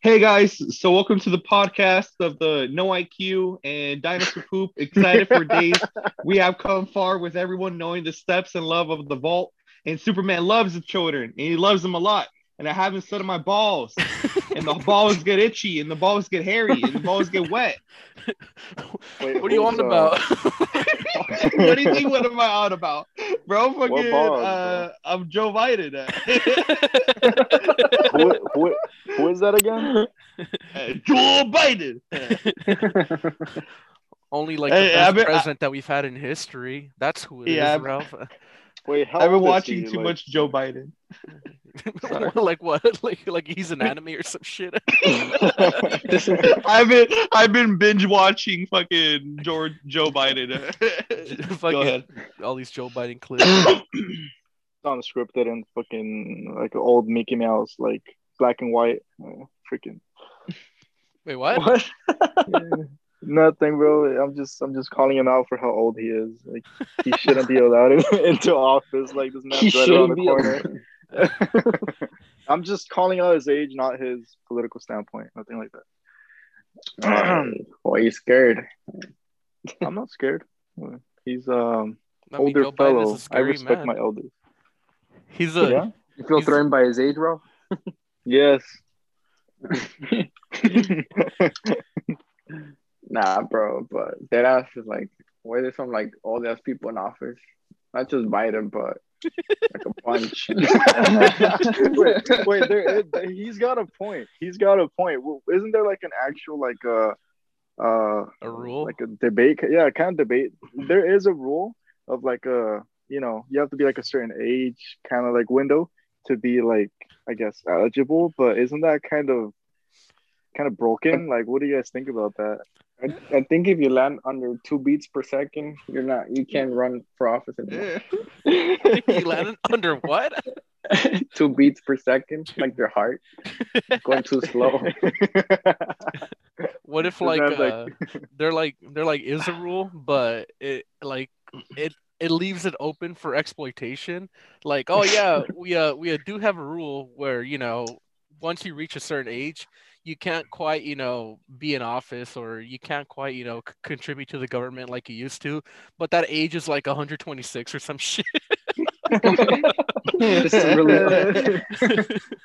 Hey guys, so welcome to the podcast of the No IQ and Dinosaur Poop. Excited for days. We have come far with everyone knowing the steps and love of the vault. And Superman loves the children and he loves them a lot. And I haven't set on my balls. And the balls get itchy and the balls get hairy and the balls get wet. Wait, What are you who's, on uh, about? what do you think what am I on about? Bro, fucking balls, uh, I'm Joe Biden. who, who, who is that again? Uh, Joe Biden. Only like Hey, the best been- I- president that we've had in history. That's who it is, Yeah, I've- Ralph. Wait, how I've been watching he? too Like- much Joe Biden. like what? Like like he's an anime or some shit. I've been I've been binge watching fucking George Joe Biden. Go ahead. All these Joe Biden clips. unscripted and fucking like old Mickey Mouse, like black and white. Uh, freaking Wait, what? what? Nothing, bro. I'm just I'm just calling him out for how old he is. Like he shouldn't be allowed in, into office. Like this man's He right around the shouldn't be corner. I'm just calling out his age, not his political standpoint. Nothing like that. Why are you scared? I'm not scared. He's um I mean, older Joe fellow. a I scary respect man. my elders. He's a yeah. You feel threatened by his age, bro? Yes. Nah, bro. But that ass is like, why there's some like old ass people in office? Not just Biden, but like a bunch. wait, wait, there is, he's got a point. He's got a point. Well, isn't there like an actual like uh uh a rule. like a debate? Yeah, kind of debate. There is a rule of like a you know you have to be like a certain age kind of like window to be like I guess eligible. But isn't that kind of kind of broken? Like, what do you guys think about that? I, I think if you land under two beats per second, you're not. You can't run for office anymore. he landed under what? two beats per second, like your heart going too slow. What if like, that, like- uh, they're like they're like is a rule, but it like it it leaves it open for exploitation. Like, oh yeah, we uh we uh, do have a rule where you know once you reach a certain age, you can't quite you know be in office or you can't quite you know c- contribute to the government like you used to. But that age is like 126 or some shit. this is really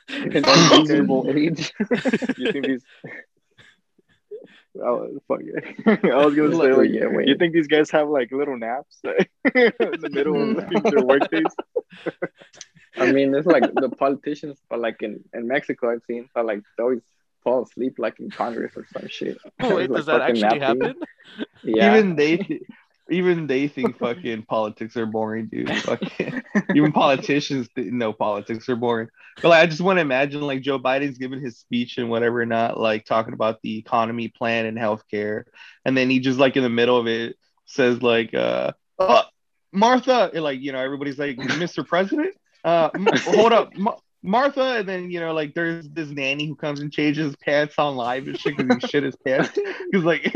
an unreasonable age. you think these? Oh, fuck it. I was gonna say, Like, like, yeah, wait. you think these guys have like little naps like, in the middle of mm. their work days? I mean, it's like the politicians, but like in, in Mexico, I've seen, but like they always fall asleep like in Congress or some shit. Wait, Like, does that actually napping. happen? Yeah. Even they, th- even they think fucking politics are boring, dude. Fucking, even politicians th- know politics are boring. But like, I just want to imagine like Joe Biden's giving his speech and whatever, not like talking about the economy plan and healthcare, and then he just like in the middle of it says like, uh, uh Martha, and, like you know, everybody's like, Mr. President, uh, m- hold up. Ma- Martha, and then you know, like there's this nanny who comes and changes his pants on live and shit because he shit his pants because like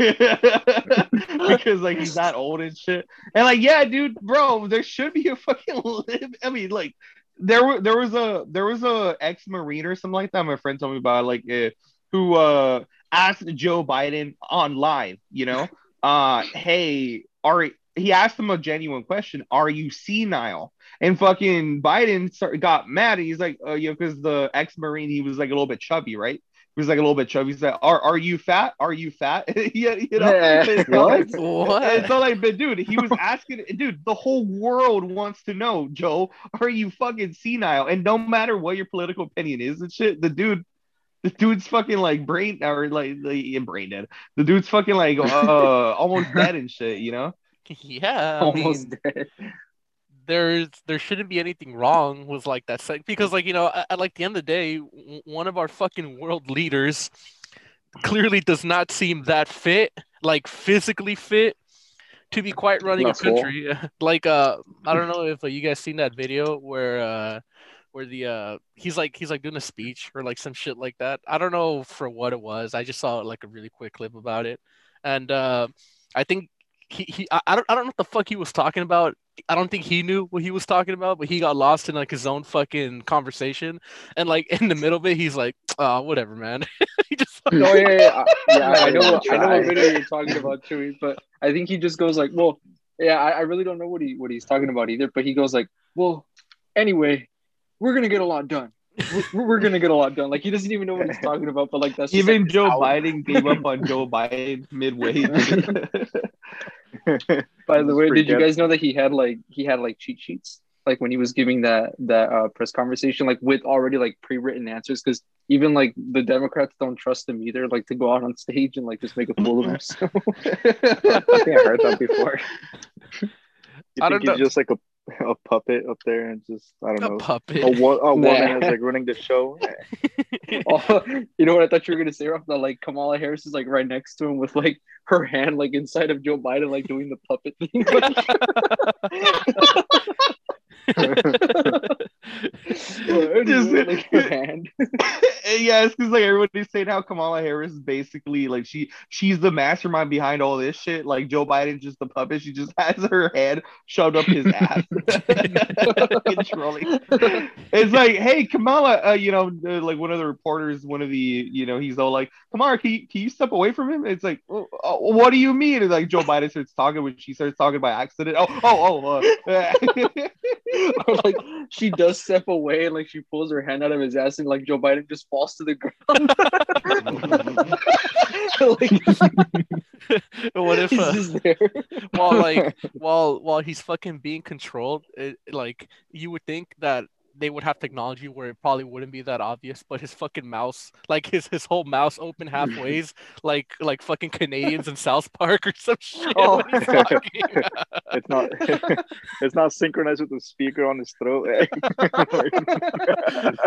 because like he's not old and shit. And like, yeah, dude, bro, there should be a fucking live. I mean, like there there was a there was a ex marine or something like that. My friend told me about like uh, who uh asked Joe Biden on live, you know, uh, hey, are he asked him a genuine question? Are you senile? And fucking Biden start, got mad. And he's like, uh, you know, because the ex marine he was like a little bit chubby, right? He was like a little bit chubby. He's like, "Are are you fat? Are you fat?" yeah, you know. Yeah, It's not like- What? and so like, but dude, he was asking, dude, the whole world wants to know, Joe, are you fucking senile? And no matter what your political opinion is and shit, the dude, the dude's fucking like brain or like, like brain dead. The dude's fucking like uh almost dead and shit, you know? Yeah, I Almost mean, dead. There's there shouldn't be anything wrong with like that sec- because like you know at, at like the end of the day w- one of our fucking world leaders clearly does not seem that fit like physically fit to be quite running a Not full. country. Like uh i don't know if uh, you guys seen that video where uh where the uh he's like he's like doing a speech or like some shit like that. I don't know for what it was. I just saw like a really quick clip about it. And uh i think he, he I, I don't I don't know what the fuck he was talking about. I don't think he knew what he was talking about, but he got lost in like his own fucking conversation, and like in the middle of it, he's like, "Oh, whatever, man." he just No, yeah, yeah, yeah. yeah I know, I know what video you're talking about, Chewy, but I think he just goes like, "Well, yeah, I, I really don't know what he what he's talking about either." But he goes like, "Well, anyway, we're gonna get a lot done. We're, we're gonna get a lot done." Like he doesn't even know what he's talking about, but like that's Even like, Joe how- Biden gave up on Joe Biden midway. By the way, did you guys know that he had like he had like cheat sheets? Like when he was giving that that uh, press conversation, like with already like pre-written answers, because even like the Democrats don't trust him either, like to go out on stage and like just make a fool of himself. I think I heard that before. You I think don't he's just like a, a puppet up there and just I don't a know. puppet. A, wo- a woman Nah. is like running the show. oh, you know what I thought you were gonna say, Ralph? That like Kamala Harris is like right next to him with like her hand like inside of Joe Biden, like doing the puppet thing. Just- like her hand. yeah, it's because like everybody's saying how Kamala Harris is basically like she she's the mastermind behind all this shit. Like Joe Biden's just the puppet. She just has her hand shoved up his ass, controlling. It's like, hey, Kamala, uh, you know, uh, like one of the reporters, one of the, you know, he's all like, Kamala, can you, can you step away from him? It's like, oh, oh, what do you mean? And like Joe Biden starts talking when she starts talking by accident. Oh, oh, oh. Uh, like she does step away and like she pulls her hand out of his ass and like Joe Biden just falls to the ground. like, what if uh, while like while while he's fucking being controlled, it, like you would think that they would have technology where it probably wouldn't be that obvious, but his fucking mouse, like his his whole mouse open halfways, like like fucking Canadians in South Park or some shit. Oh. when he's it's not it's not synchronized with the speaker on his throat. Eh?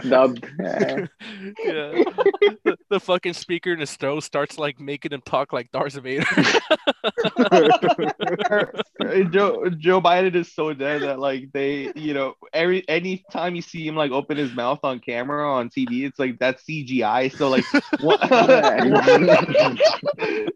Dubbed. Yeah. yeah, the, the fucking speaker in his throat starts like making him talk like Darth Vader. Joe Joe Biden is so dead that like they, you know, every any time you see him like open his mouth on camera on TV, it's like that's CGI. So like one,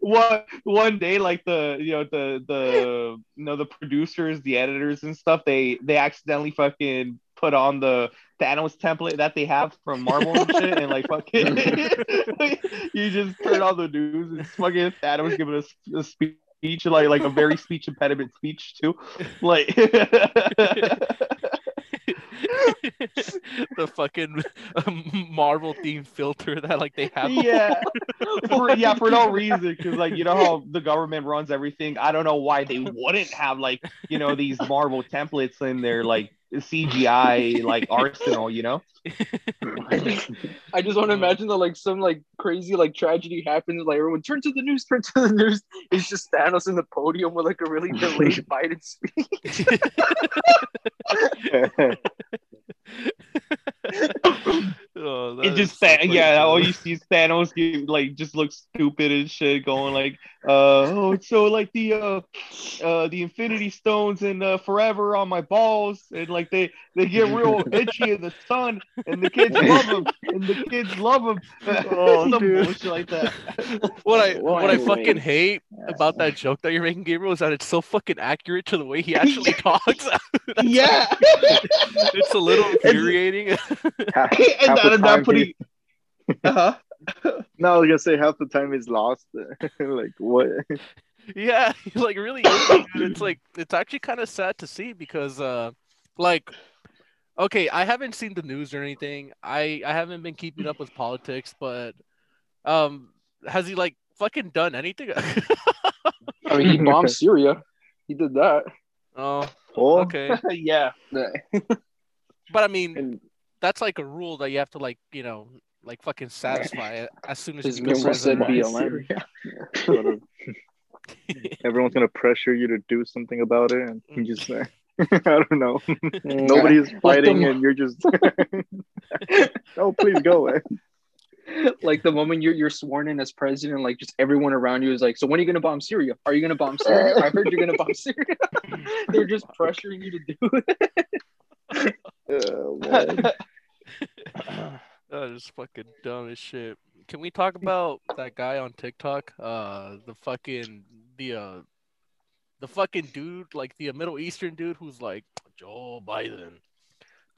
one one day, like the you know the the you know the producers, the editors and stuff, they they accidentally fucking put on the Thanos template that they have from Marvel and shit, and like fucking you just turn on the news and fucking Thanos giving us a speech like like a very speech impediment speech too like the fucking um, Marvel themed filter that like they have. yeah for, yeah for no reason because like you know how the government runs everything i don't know why they wouldn't have like you know these marvel templates in their like cgi like arsenal you know I just, I just want to imagine that like some like crazy like tragedy happens, like everyone turn to the news, turn to the news. It's just Thanos in the podium with like a really delayed Biden speech. Oh, that it is just so yeah all you see is thanos get, like just looks stupid and shit going like uh oh so like the uh uh the infinity stones and uh forever on my balls and like they they get real itchy in the sun and the kids love them and the kids love them Oh, some dude. bullshit like that what I Well, what I anyway. fucking hate about that joke that you're making, Gabriel, is that it's so fucking accurate to the way he actually talks. yeah it's a little infuriating. half, and half that, the and that pretty uh-huh no, I was gonna say half the time he's lost. like what? yeah, like really is. It's like it's actually kind of sad to see because uh like okay, I haven't seen the news or anything. I I haven't been keeping up with politics, but um has he like fucking done anything? I mean, he bombed Syria. He did that. oh, Oh, okay. yeah But I mean, And that's like a rule that you have to like, you know, like fucking satisfy it as soon as his you become missile said president. BLM. sort. Everyone's gonna pressure you to do something about it, and you just uh, I don't know. Nobody's Like fighting, and you're just. oh, please go away. like the moment you're you're sworn in as president, like just everyone around you is like, so when are you gonna bomb Syria? Are you gonna bomb Syria? I heard you're gonna bomb Syria. They're just pressuring you to do it. Uh, man. That is fucking dumb as shit. Can we talk about that guy on TikTok? Uh, the fucking the uh, the fucking dude, like the Middle Eastern dude, who's like Joe Biden.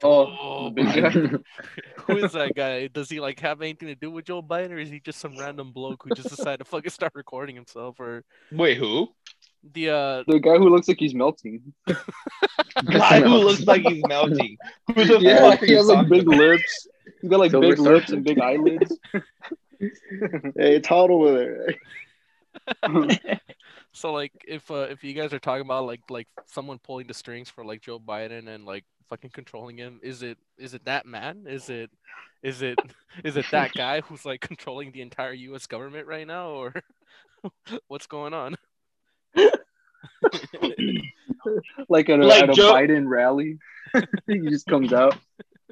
Oh, the. Who is that guy? Does he like have anything to do with Joe Biden, or is he just some random bloke who just decided to fucking start recording himself? Or Wait, who? the uh, the guy who looks like he's melting. Guy who looks like he's melting. Who the Yeah, fuck he has like big lips. He's got like Silver big Surfer. lips and big eyelids. Hey, it's hot over there. so like if uh, if you guys are talking about like like someone pulling the strings for like Joe Biden and like fucking controlling him, is it is it that man? Is it is it is it that guy who's like controlling the entire U.S. government right now, or what's going on? like at a, Like at a Joe- Biden rally. he just comes out.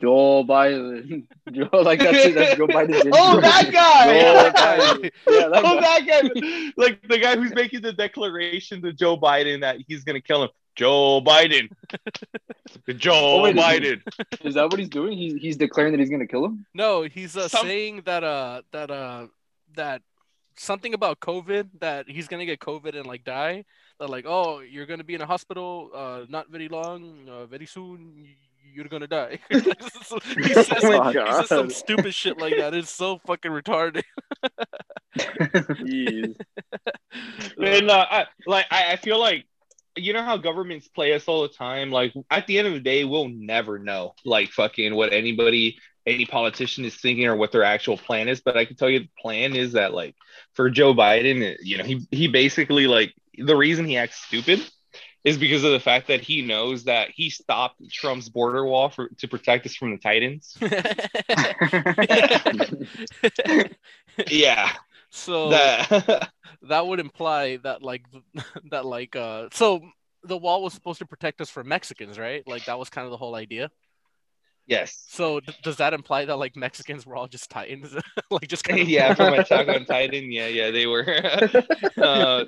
Joe Biden. Joe, like that's it. That's Joe Biden's Oh, that guy! Joe Biden. Yeah, that oh, guy. that guy! Like the guy who's making the declaration to Joe Biden that he's gonna kill him. Joe Biden. Joe Oh, wait, is he- Biden. Is that what he's doing? He's he's declaring that he's gonna kill him. No, he's uh, Some- saying that uh that uh that something about COVID that he's gonna get COVID and like die. That like oh you're gonna be in a hospital uh not very long uh, very soon y- you're gonna die. he says, Oh my he says some stupid shit like that. It's so fucking retarded. And uh, I, like I, I feel like you know how governments play us all the time. Like at the end of the day, we'll never know like fucking what anybody, any politician is thinking or what their actual plan is. But I can tell you the plan is that like for Joe Biden, you know, he he basically like the reason he acts stupid is because of the fact that he knows that he stopped Trump's border wall for to protect us from the Titans. yeah, so that that would imply that like that like uh so the wall was supposed to protect us from Mexicans, right? Like that was kind of the whole idea. Yes. So d- does that imply that like Mexicans were all just Titans, like just kind of yeah, from Attack on Titan. Yeah, yeah, they were uh,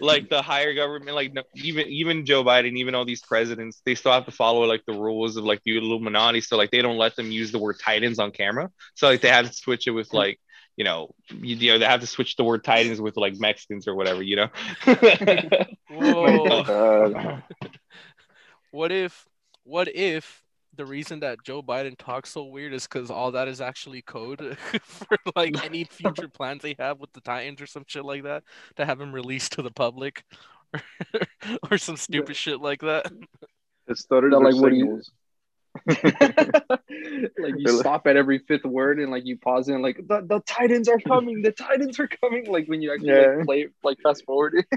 like the higher government. Like no, even even Joe Biden, even all these presidents, they still have to follow like the rules of like the Illuminati. So like they don't let them use the word Titans on camera. So like they have to switch it with like you know you, you know they have to switch the word Titans with like Mexicans or whatever. You know. Whoa. What if what if the reason that Joe Biden talks so weird is because all that is actually code for like any future plans they have with the Titans or some shit like that to have him released to the public or some stupid shit like that. it stuttered Not like like what he- signals. like you stop at every fifth word and like you pause it and like the, the Titans are coming, the Titans are coming. Like when you actually Yeah. like play like fast forward.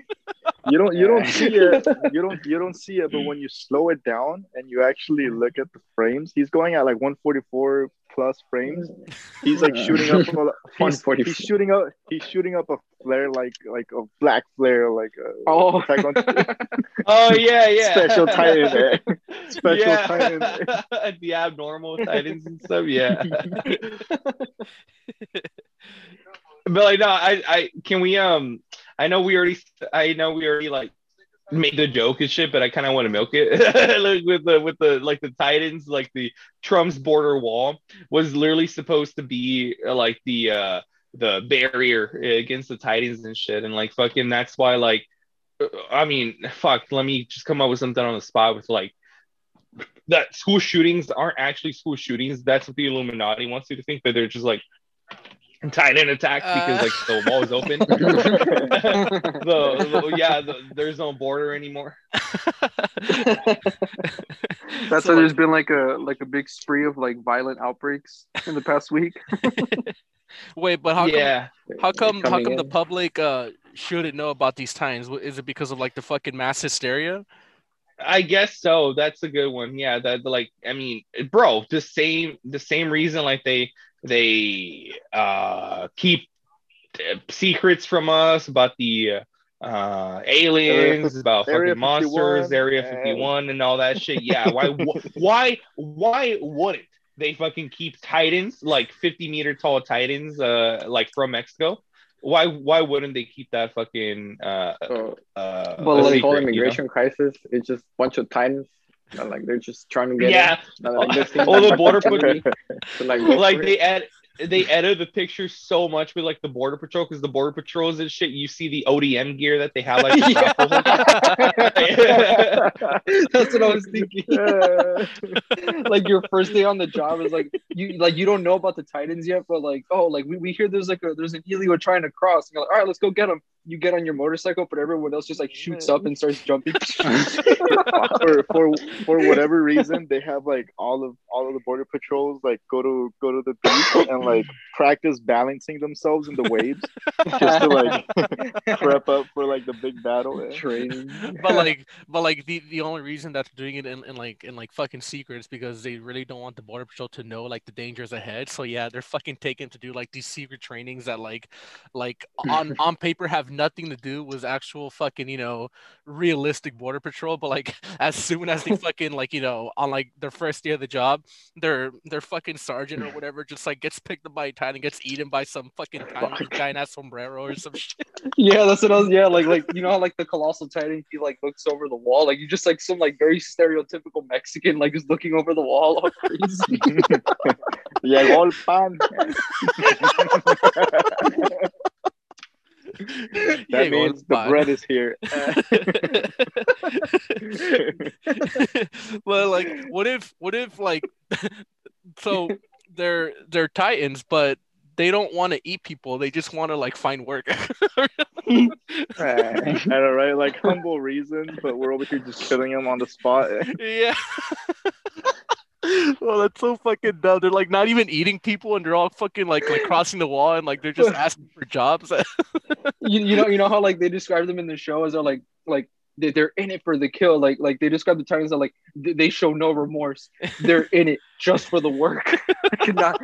You don't you don't see it. You don't you don't see it, but when you slow it down and you actually look at the frames, he's going at like 144 plus frames. He's like shooting up. a- He's, 144. he's shooting up. He's shooting up a flare like like a black flare like a Oh. Attack oh yeah, yeah. Special Titan, eh? Special yeah. Titan. the abnormal Titans and stuff. Yeah. but like no i i can we um i know we already i know we already like made the joke and shit but i kind of want to milk it like with the with the like the titans like the trump's border wall was literally supposed to be like the uh the barrier against the titans and shit and like fucking that's why like uh, i mean fuck let me just come up with something on the spot with like that school shootings aren't actually school shootings that's what the illuminati wants you to think but they're just like Titan attacks because Uh. like the wall is open. the, the- yeah, the, there's no border anymore. That's So, why there's been like a like a big spree of like violent outbreaks in the past week. Wait, but how come yeah, how come how Coming come the public uh shouldn't know about these times? Is it because of like the fucking mass hysteria? I guess so. That's a good one. Yeah, that like I mean, bro, the same the same reason like they they uh keep uh, secrets from us about the uh aliens about Area fucking monsters 51, area and- 51 and all that shit yeah why wh- why why wouldn't they fucking keep titans like 50 meter tall titans uh like from mexico why why wouldn't they keep that fucking uh So, uh but a like secret, whole you know? immigration crisis, it's just a bunch of times and, like they're just trying to get yeah in. And, like, this thing Oh, the border fucking put- to, like, like they add they edit the picture so much with like the border patrol because the border patrols and shit. You see the ODM gear that they have like. the Yeah. grapple hook. That's what I was thinking. Like your first day on the job is like you like you don't know about the Titans yet, but like oh like we, we hear there's like a there's an Helio trying to cross. And you're like, all right, let's go get him. You get on your motorcycle, but everyone else just like shoots up and starts jumping. for for for whatever reason, they have like all of all of the border patrols like go to go to the beach and like practice balancing themselves in the waves just to like prep up for like the big battle. eh? Training. but like but like the, the only reason that's doing it in, in like in like fucking secret is because they really don't want the border patrol to know like the dangers ahead so yeah they're fucking taken to do like these secret trainings that like like on on paper have nothing to do with actual fucking you know realistic border patrol but like as soon as they fucking like you know on like their first day of the job their their fucking sergeant or whatever just like gets picked up by a titan and gets eaten by some fucking tiny guy in a sombrero or some shit Yeah, that's what I was. Yeah, like like you know how like the colossal titan he like looks over the wall, like you just like some like very stereotypical Mexican like just looking over the wall all crazy. Llegó el pan. that means the fine. bread is here. well, like, what if, what if, like, so they're they're titans, but they don't want to eat people. They just want to like find work. I know, right? Like humble reasons, but we're over here just killing them on the spot. yeah. well, that's so fucking dumb. They're like not even eating people, and they're all fucking like like crossing the wall, and like they're just asking for jobs. you, you know you know how like they describe them in the show as they're like like they, they're in it for the kill. Like like they describe the Titans as like they, they show no remorse. They're in it just for the work. Not-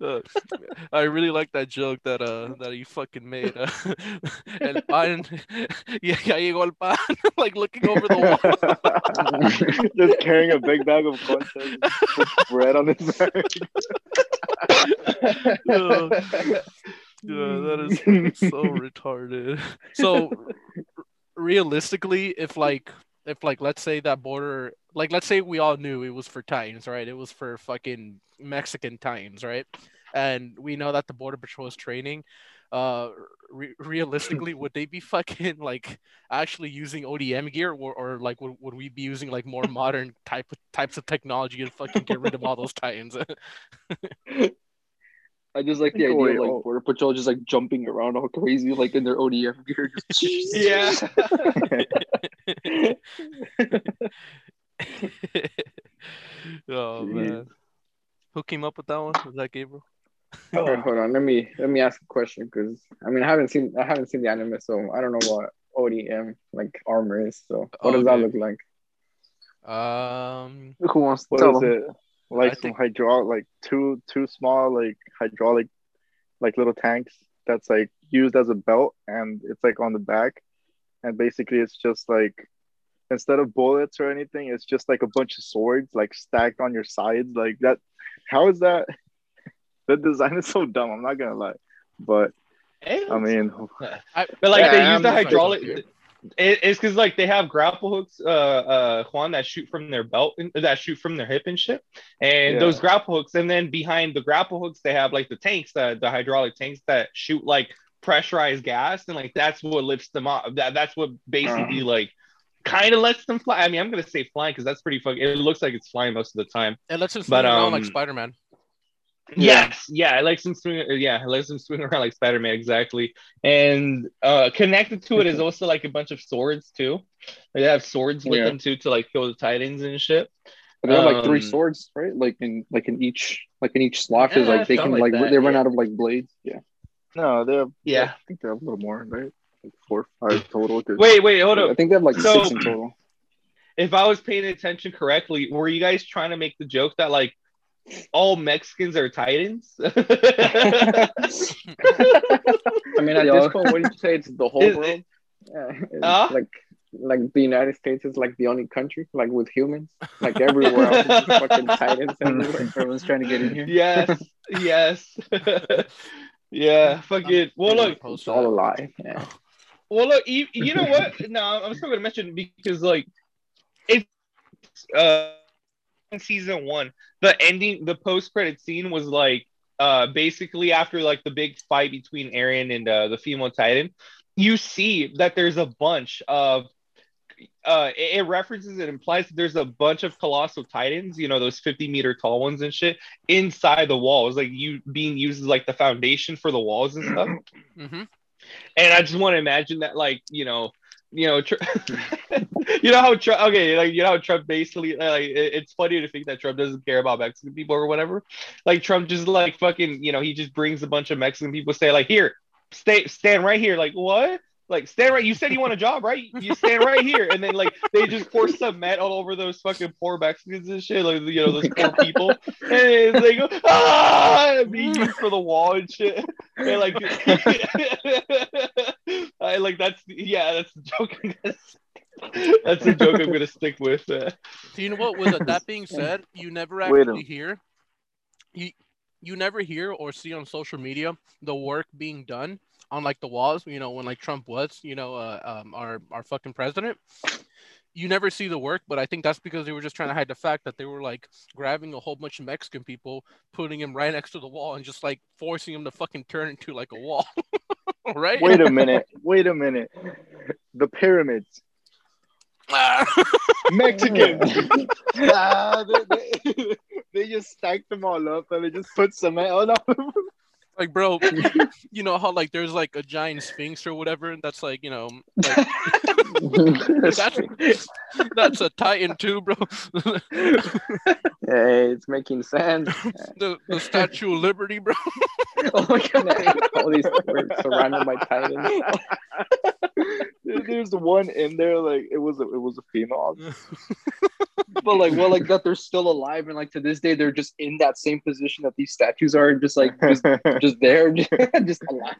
Uh, I really like that joke that uh that you fucking made. Uh, el pan, yeah, ya llegó el pan, like looking over the wall. just carrying a big bag of with bread on his back. Oh, yeah, that is so retarded. So r- realistically, if like if like let's say that border like let's say we all knew it was for Titans, right? It was for fucking Mexican Titans, right? And we know that the border patrol is training. Uh, re- realistically, would they be fucking like actually using ODM gear, or, or like would, would we be using like more modern type of types of technology to fucking get rid of all those Titans? I just like the Think idea of like all- border patrol just like jumping around all crazy like in their ODM gear. Yeah. oh Jeez. man, who came up with that one? Was that Gabriel? Oh, hold on. Let me let me ask a question because I mean I haven't seen I haven't seen the anime, so I don't know what ODM like armor is. So what does that look like? Um, Who wants to What tell is them? it? Like I some think- hydraulic, like two two small like hydraulic, like little tanks that's like used as a belt, and it's like on the back, and basically it's just like instead of bullets or anything, it's just like a bunch of swords like stacked on your sides, like that. How is that? The design is so dumb. I'm not gonna lie, but I mean, I, But like Yeah, they I'm use the just like- hydraulic. It, it's because like they have grapple hooks, uh, uh, Juan that shoot from their belt, and that shoot from their hip and shit. And Yeah. those grapple hooks, and then behind the grapple hooks, they have like the tanks, the the hydraulic tanks that shoot like pressurized gas, and like that's what lifts them up. That that's what basically like kind of lets them fly. I mean, I'm gonna say flying because that's pretty fucking. It looks like it's flying most of the time. it lets him swing But, around like um, Spider Man. Yes, yeah, I like some swing. Yeah, I like some swing around like Spider Man, exactly. And uh, connected to it is also like a bunch of swords too. They have swords with Yeah. them too to like kill the titans and shit. They have like three Um, swords, right? Like in like in each like in each slot is Yeah, like they can like like that, they run yeah. out of like blades. Yeah. no, they have. Yeah. I think they have a little more, right? Like four, five total. 'cause- Wait, wait, hold up. I think they have like So- six in total. If I was paying attention correctly, were you guys trying to make the joke that like all Mexicans are titans? I mean at Yo. this point, what did you say? It's the whole Is- world. Yeah, it's Huh? like like the United States is like the only country like with humans. Like everywhere else, it's just fucking titans everywhere. Everyone's trying to get in here. yes, yes. yeah, fuck it. Well, look, It's all a lie. Yeah. Well, look, you, you know what? No, I'm still gonna mention because like it's uh season one, the ending, the post credit scene was like uh basically after like the big fight between Eren and uh, the female Titan, you see that there's a bunch of uh it, it references it implies that there's a bunch of colossal titans you know those 50 meter tall ones and shit inside the walls like you being used as like the foundation for the walls and stuff. Hmm and I just want to imagine that, like, you know, you know, tr- you know how Trump, okay, like, you know how Trump basically, like, it- it's funny to think that Trump doesn't care about Mexican people or whatever. Like, Trump just, like, fucking, you know, he just brings a bunch of Mexican people, say, like, here, stay, stand right here. Like, what? Like, stand right. You said you want a job, right? You stand right here. And then, like, they just pour cement all over those fucking poor Mexicans and shit. Like, you know, those poor people. And they go, ah, used for the wall and shit. And like, I like that's yeah, that's the joke. that's the joke I'm gonna stick with. Uh, So you know what? With that being said, you never actually hear you you never hear or see on social media the work being done on like the walls. You know when like Trump was, you know, uh, um, our our fucking president. You never see the work, but I think that's because they were just trying to hide the fact that they were like grabbing a whole bunch of Mexican people, putting him right next to the wall, and just like forcing him to fucking turn into like a wall, right? Wait a minute. Wait a minute. The pyramids. Mexicans. ah, they, they, they just stacked them all up and they just put cement on them. like bro you know how like there's like a giant sphinx or whatever that's like you know like, that's, that's a titan too bro hey, it's making sense. the, the statue of liberty bro oh my god, all these we're surrounded by titans. There- There's one in there, like it was a, it was a female. but like well like that they're still alive and like to this day they're just in that same position that these statues are just like just, just there just, just alive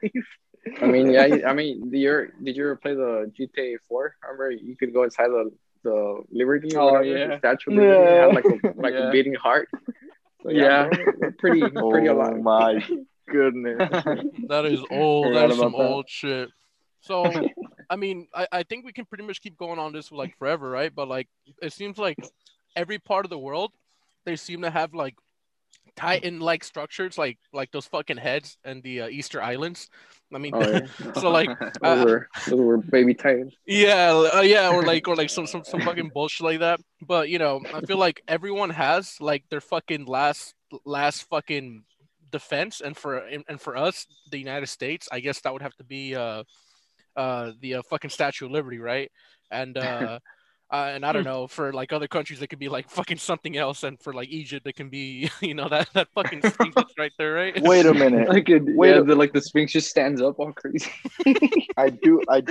I mean, yeah, I mean, did you ever, did you ever play the GTA 4? Remember, you could go inside the the Liberty. Or Oh, whatever, yeah. the Statue of Liberty. It had like a like Yeah. a beating heart. So, Yeah. bro, they're pretty pretty oh alive. my goodness. that is old that is some about that. old shit so i mean I, I think we can pretty much keep going on this like forever right but like it seems like every part of the world they seem to have like titan like structures like like those fucking heads and the uh, easter islands i mean Oh, yeah. so like Those were those were baby titans. Yeah, uh, yeah, or like, or like some, some some fucking bullshit like that. But you know, I feel like everyone has like their fucking last last fucking defense, and for and, and for us, the United States, I guess that would have to be uh, uh, the uh, fucking Statue of Liberty, right? And uh, uh, and I don't know, for like other countries, it could be like fucking something else, and for like Egypt, it can be you know that that fucking sphinx that's right there, right? Wait a minute. like it, Wait yeah, a- the, like the sphinx just stands up all crazy I do. I,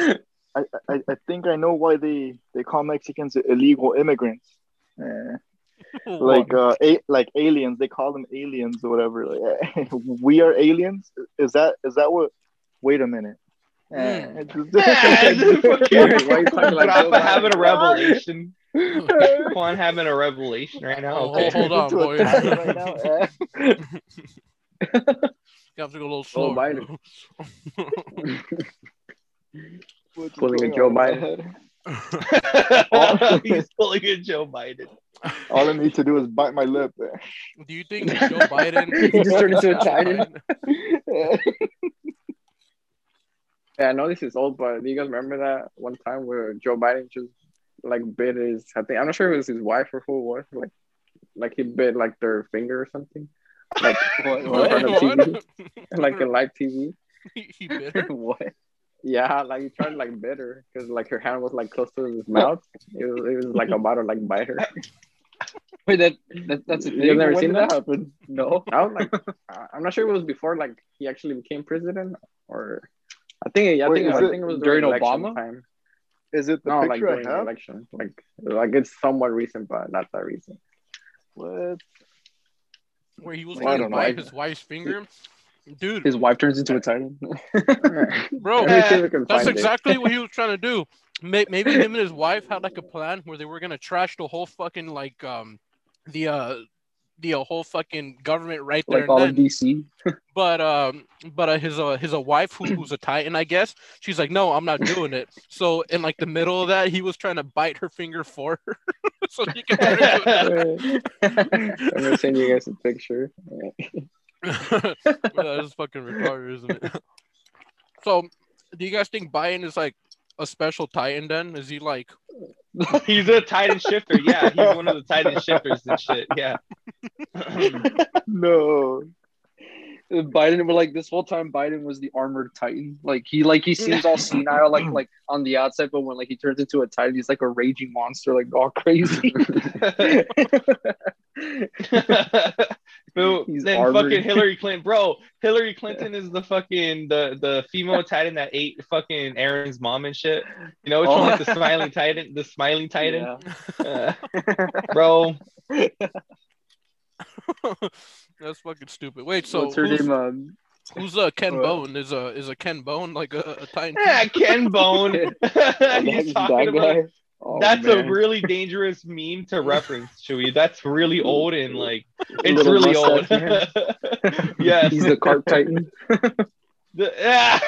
I, I, I think I know why they, they call Mexicans illegal immigrants. Eh, like uh, a, like aliens. They call them aliens or whatever. Like, we are aliens. Is that is that what? Wait a minute. Eh, Hmm. it's just- Why are you talking like Rafa having a revelation. Juan having a revelation right now. Oh, Okay. hold on, Into a boy. title right now, eh? You have to go a little slower. Biden. What's Pulling a Joe on Biden. head? He's pulling a Joe Biden. All I need to do is bite my lip. Do you think Joe Biden? He just turned into a titan. Biden- Yeah, I know this is old, but do you guys remember that one time where Joe Biden just like bit his? I think I'm not sure if it was his wife or who it was. Like, like he bit like their finger or something. Like What- in what? front of TV, like in live TV. he, he bit her. what? Yeah, like he tried to like bit her because like her hand was like close to his mouth. It was, it was like about to like bite her. Wait, that, that that's a You thing. guys never when seen did that? happen? No. I was like, I- I'm not sure if it was before like he actually became president or I think I Wait, think I it think it was during during, Obama? time. Is it the No, like picture during I have? election, like like it's somewhat recent, but not that recent. What? Where he was I trying to don't bite his wife's finger. Dude, His wife turns into a titan. bro, Let me see if I can that's find it. exactly what he was trying to do. Maybe him and his wife had like a plan where they were gonna trash the whole fucking like um the uh the uh, whole fucking government right there Like all then. of DC. But um, but uh, his uh, his uh, wife who, who's a Titan, I guess. She's like, no, I'm not doing it. So in like the middle of that, he was trying to bite her finger for her, so she can. I'm gonna send you guys a picture. that is fucking retarded, isn't it? So, do you guys think Biden is like a special Titan? Then is he like? He's a Titan shifter. Yeah, he's one of the Titan shifters and shit. Yeah. No. Biden, but like this whole time, Biden was the armored Titan. Like he, like he seems all senile, like like on the outside, but when like he turns into a Titan, he's like a raging monster, like all crazy. Boo. He's then armored. fucking Hillary Clinton, bro. Hillary Clinton is the fucking the the female Titan that ate fucking Eren's mom and shit. You know, which Oh. one like the smiling Titan, the smiling Titan, Yeah. Uh, bro. That's fucking stupid. Wait, So so what's her who's, name? Um, who's uh, Ken Uh, Bone? Is a is a Ken Bone like a, a Titan? Yeah, Ken Bone. That, He's that talking about. Guy. Oh, That's a really dangerous meme to reference, Chewy. That's really old and like it's Little really old. mustache yes. he's the cart Titan. The- ah.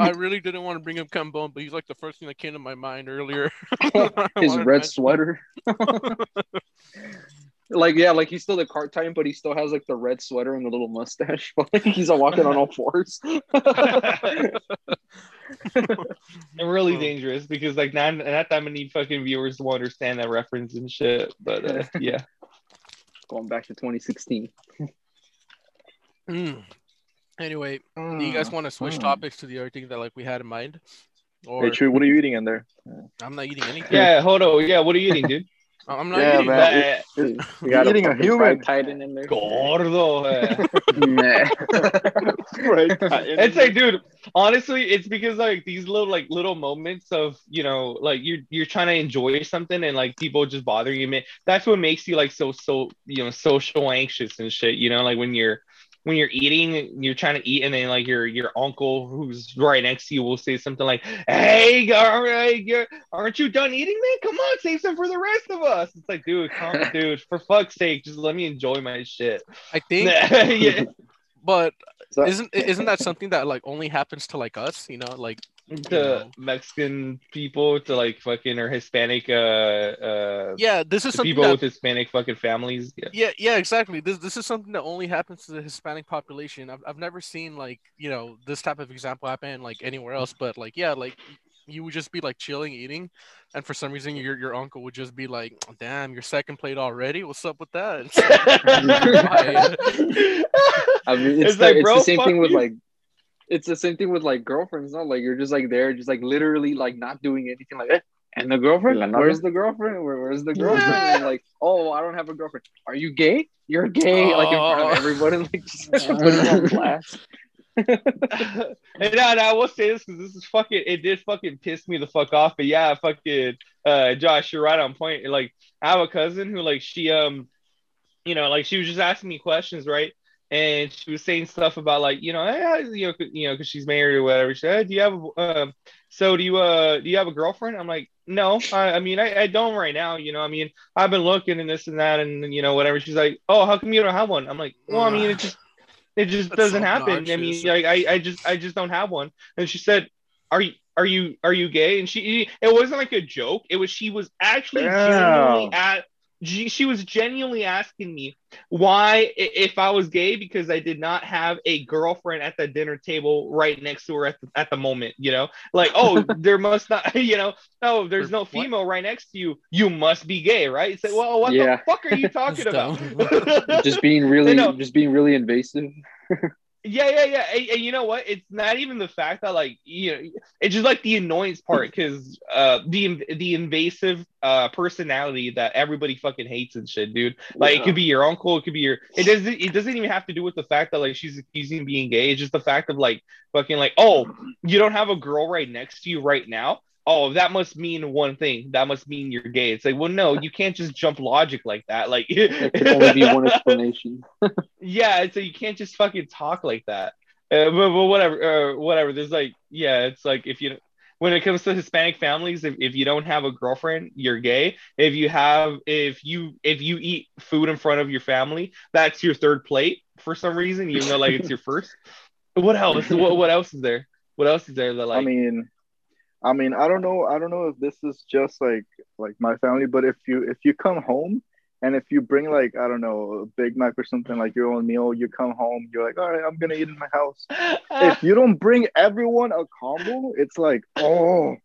I really didn't want to bring up Ken Bone, but he's like the first thing that came to my mind earlier. His red sweater. Like yeah, like he's still the cart Titan, but he still has like the red sweater and the little mustache. But like he's all walking on all fours. and really dangerous because like now at that time I need fucking viewers to understand that reference and shit. But uh, yeah. Going back to 2016. Mm. Anyway, do you guys want to switch Mm. topics to the other thing that like we had in mind? Or Hey, Chewy, what are you eating in there? I'm not eating anything. Yeah, hold on. Yeah, what are you eating, dude? I'm not Yeah, eating. man. Uh, You're We got eating a fucking human. fried Titan in there. Gordo. Nah. It's like, dude, honestly, it's because like these little like little moments of you know, like you're you're trying to enjoy something and like people just bothering you. Man, that's what makes you like so so you know social anxious and shit. You know, like when you're when you're eating, you're trying to eat, and then like your your uncle who's right next to you will say something like, "Hey, all right, you're, aren't you done eating, man? Come on, save some for the rest of us." It's like, dude, calm, dude, for fuck's sake, just let me enjoy my shit. I think, yeah. but So- isn't isn't that something that like only happens to like us? You know, like to know. Mexican people to like fucking or Hispanic uh uh yeah, this is to something people that with Hispanic fucking families. Yeah. Yeah, yeah, exactly. This this is something that only happens to the Hispanic population. I've I've never seen like you know this type of example happen like anywhere else. But like yeah, like you would just be like chilling eating, and for some reason your your uncle would just be like, "Damn, your second plate already? What's up with that?" I mean, it's, It's the, like, it's bro, the same fuck thing with like, it's the same thing with like girlfriends. Not like you're just like there, just like literally like not doing anything. Like, eh, and the girlfriend? La nada. Where's the girlfriend? Where, where's the girlfriend? And like, oh, I don't have a girlfriend. Are you gay? You're gay, like in front Oh. of everybody, like just putting it on blast. And now I will say this because this is fucking it did fucking piss me the fuck off. But yeah, fucking uh Josh, you're right on point. Like I have a cousin who like she um you know like she was just asking me questions, right? And she was saying stuff about like you know you know you know because she's married or whatever. She said, hey, "Do you have a um so do you uh do you have a girlfriend?" I'm like, "No, I, I mean I, I don't right now. You know, I mean I've been looking and this and that and you know whatever." She's like, "Oh, how come you don't have one?" I'm like, "Well, I mean it just it just That's doesn't so happen. I mean, like I, I just I just don't have one." And she said, "Are you are you are you gay?" And she it wasn't like a joke. It was she was actually Damn. genuinely at she, she was genuinely asking me why if I was gay because I did not have a girlfriend at the dinner table right next to her at the, at the moment, you know? Like, oh, there must not, you know, oh, there's no What? female right next to you. You must be gay, right? It's like, well, what Yeah. the fuck are you talking That's about? just being really, know. just being really invasive. Yeah, yeah, yeah. And, and you know what? It's not even the fact that like you know, it's just like the annoyance part because uh the the invasive uh personality that everybody fucking hates and shit, dude. Like it could be your uncle, it could be your. It doesn't. It doesn't even have to do with the fact that like she's accusing being gay. It's just the fact of like fucking like oh you don't have a girl right next to you right now. Oh, that must mean one thing. That must mean you're gay. It's like, well, no, you can't just jump logic like that. Like, There can only be one explanation. yeah, so you can't just fucking talk like that. Uh, but, but whatever, uh, whatever. There's like, yeah, it's like if you when it comes to Hispanic families, if, if you don't have a girlfriend, you're gay. If you have if you if you eat food in front of your family, that's your third plate for some reason, even though like it's your first. What else? what what else is there? What else is there that like I mean, I mean, I don't know. I don't know if this is just like like my family, but if you if you come home and if you bring like I don't know a Big Mac or something like your own meal, you come home, you're like, all right, I'm gonna eat in my house. if you don't bring everyone a combo, it's like, oh,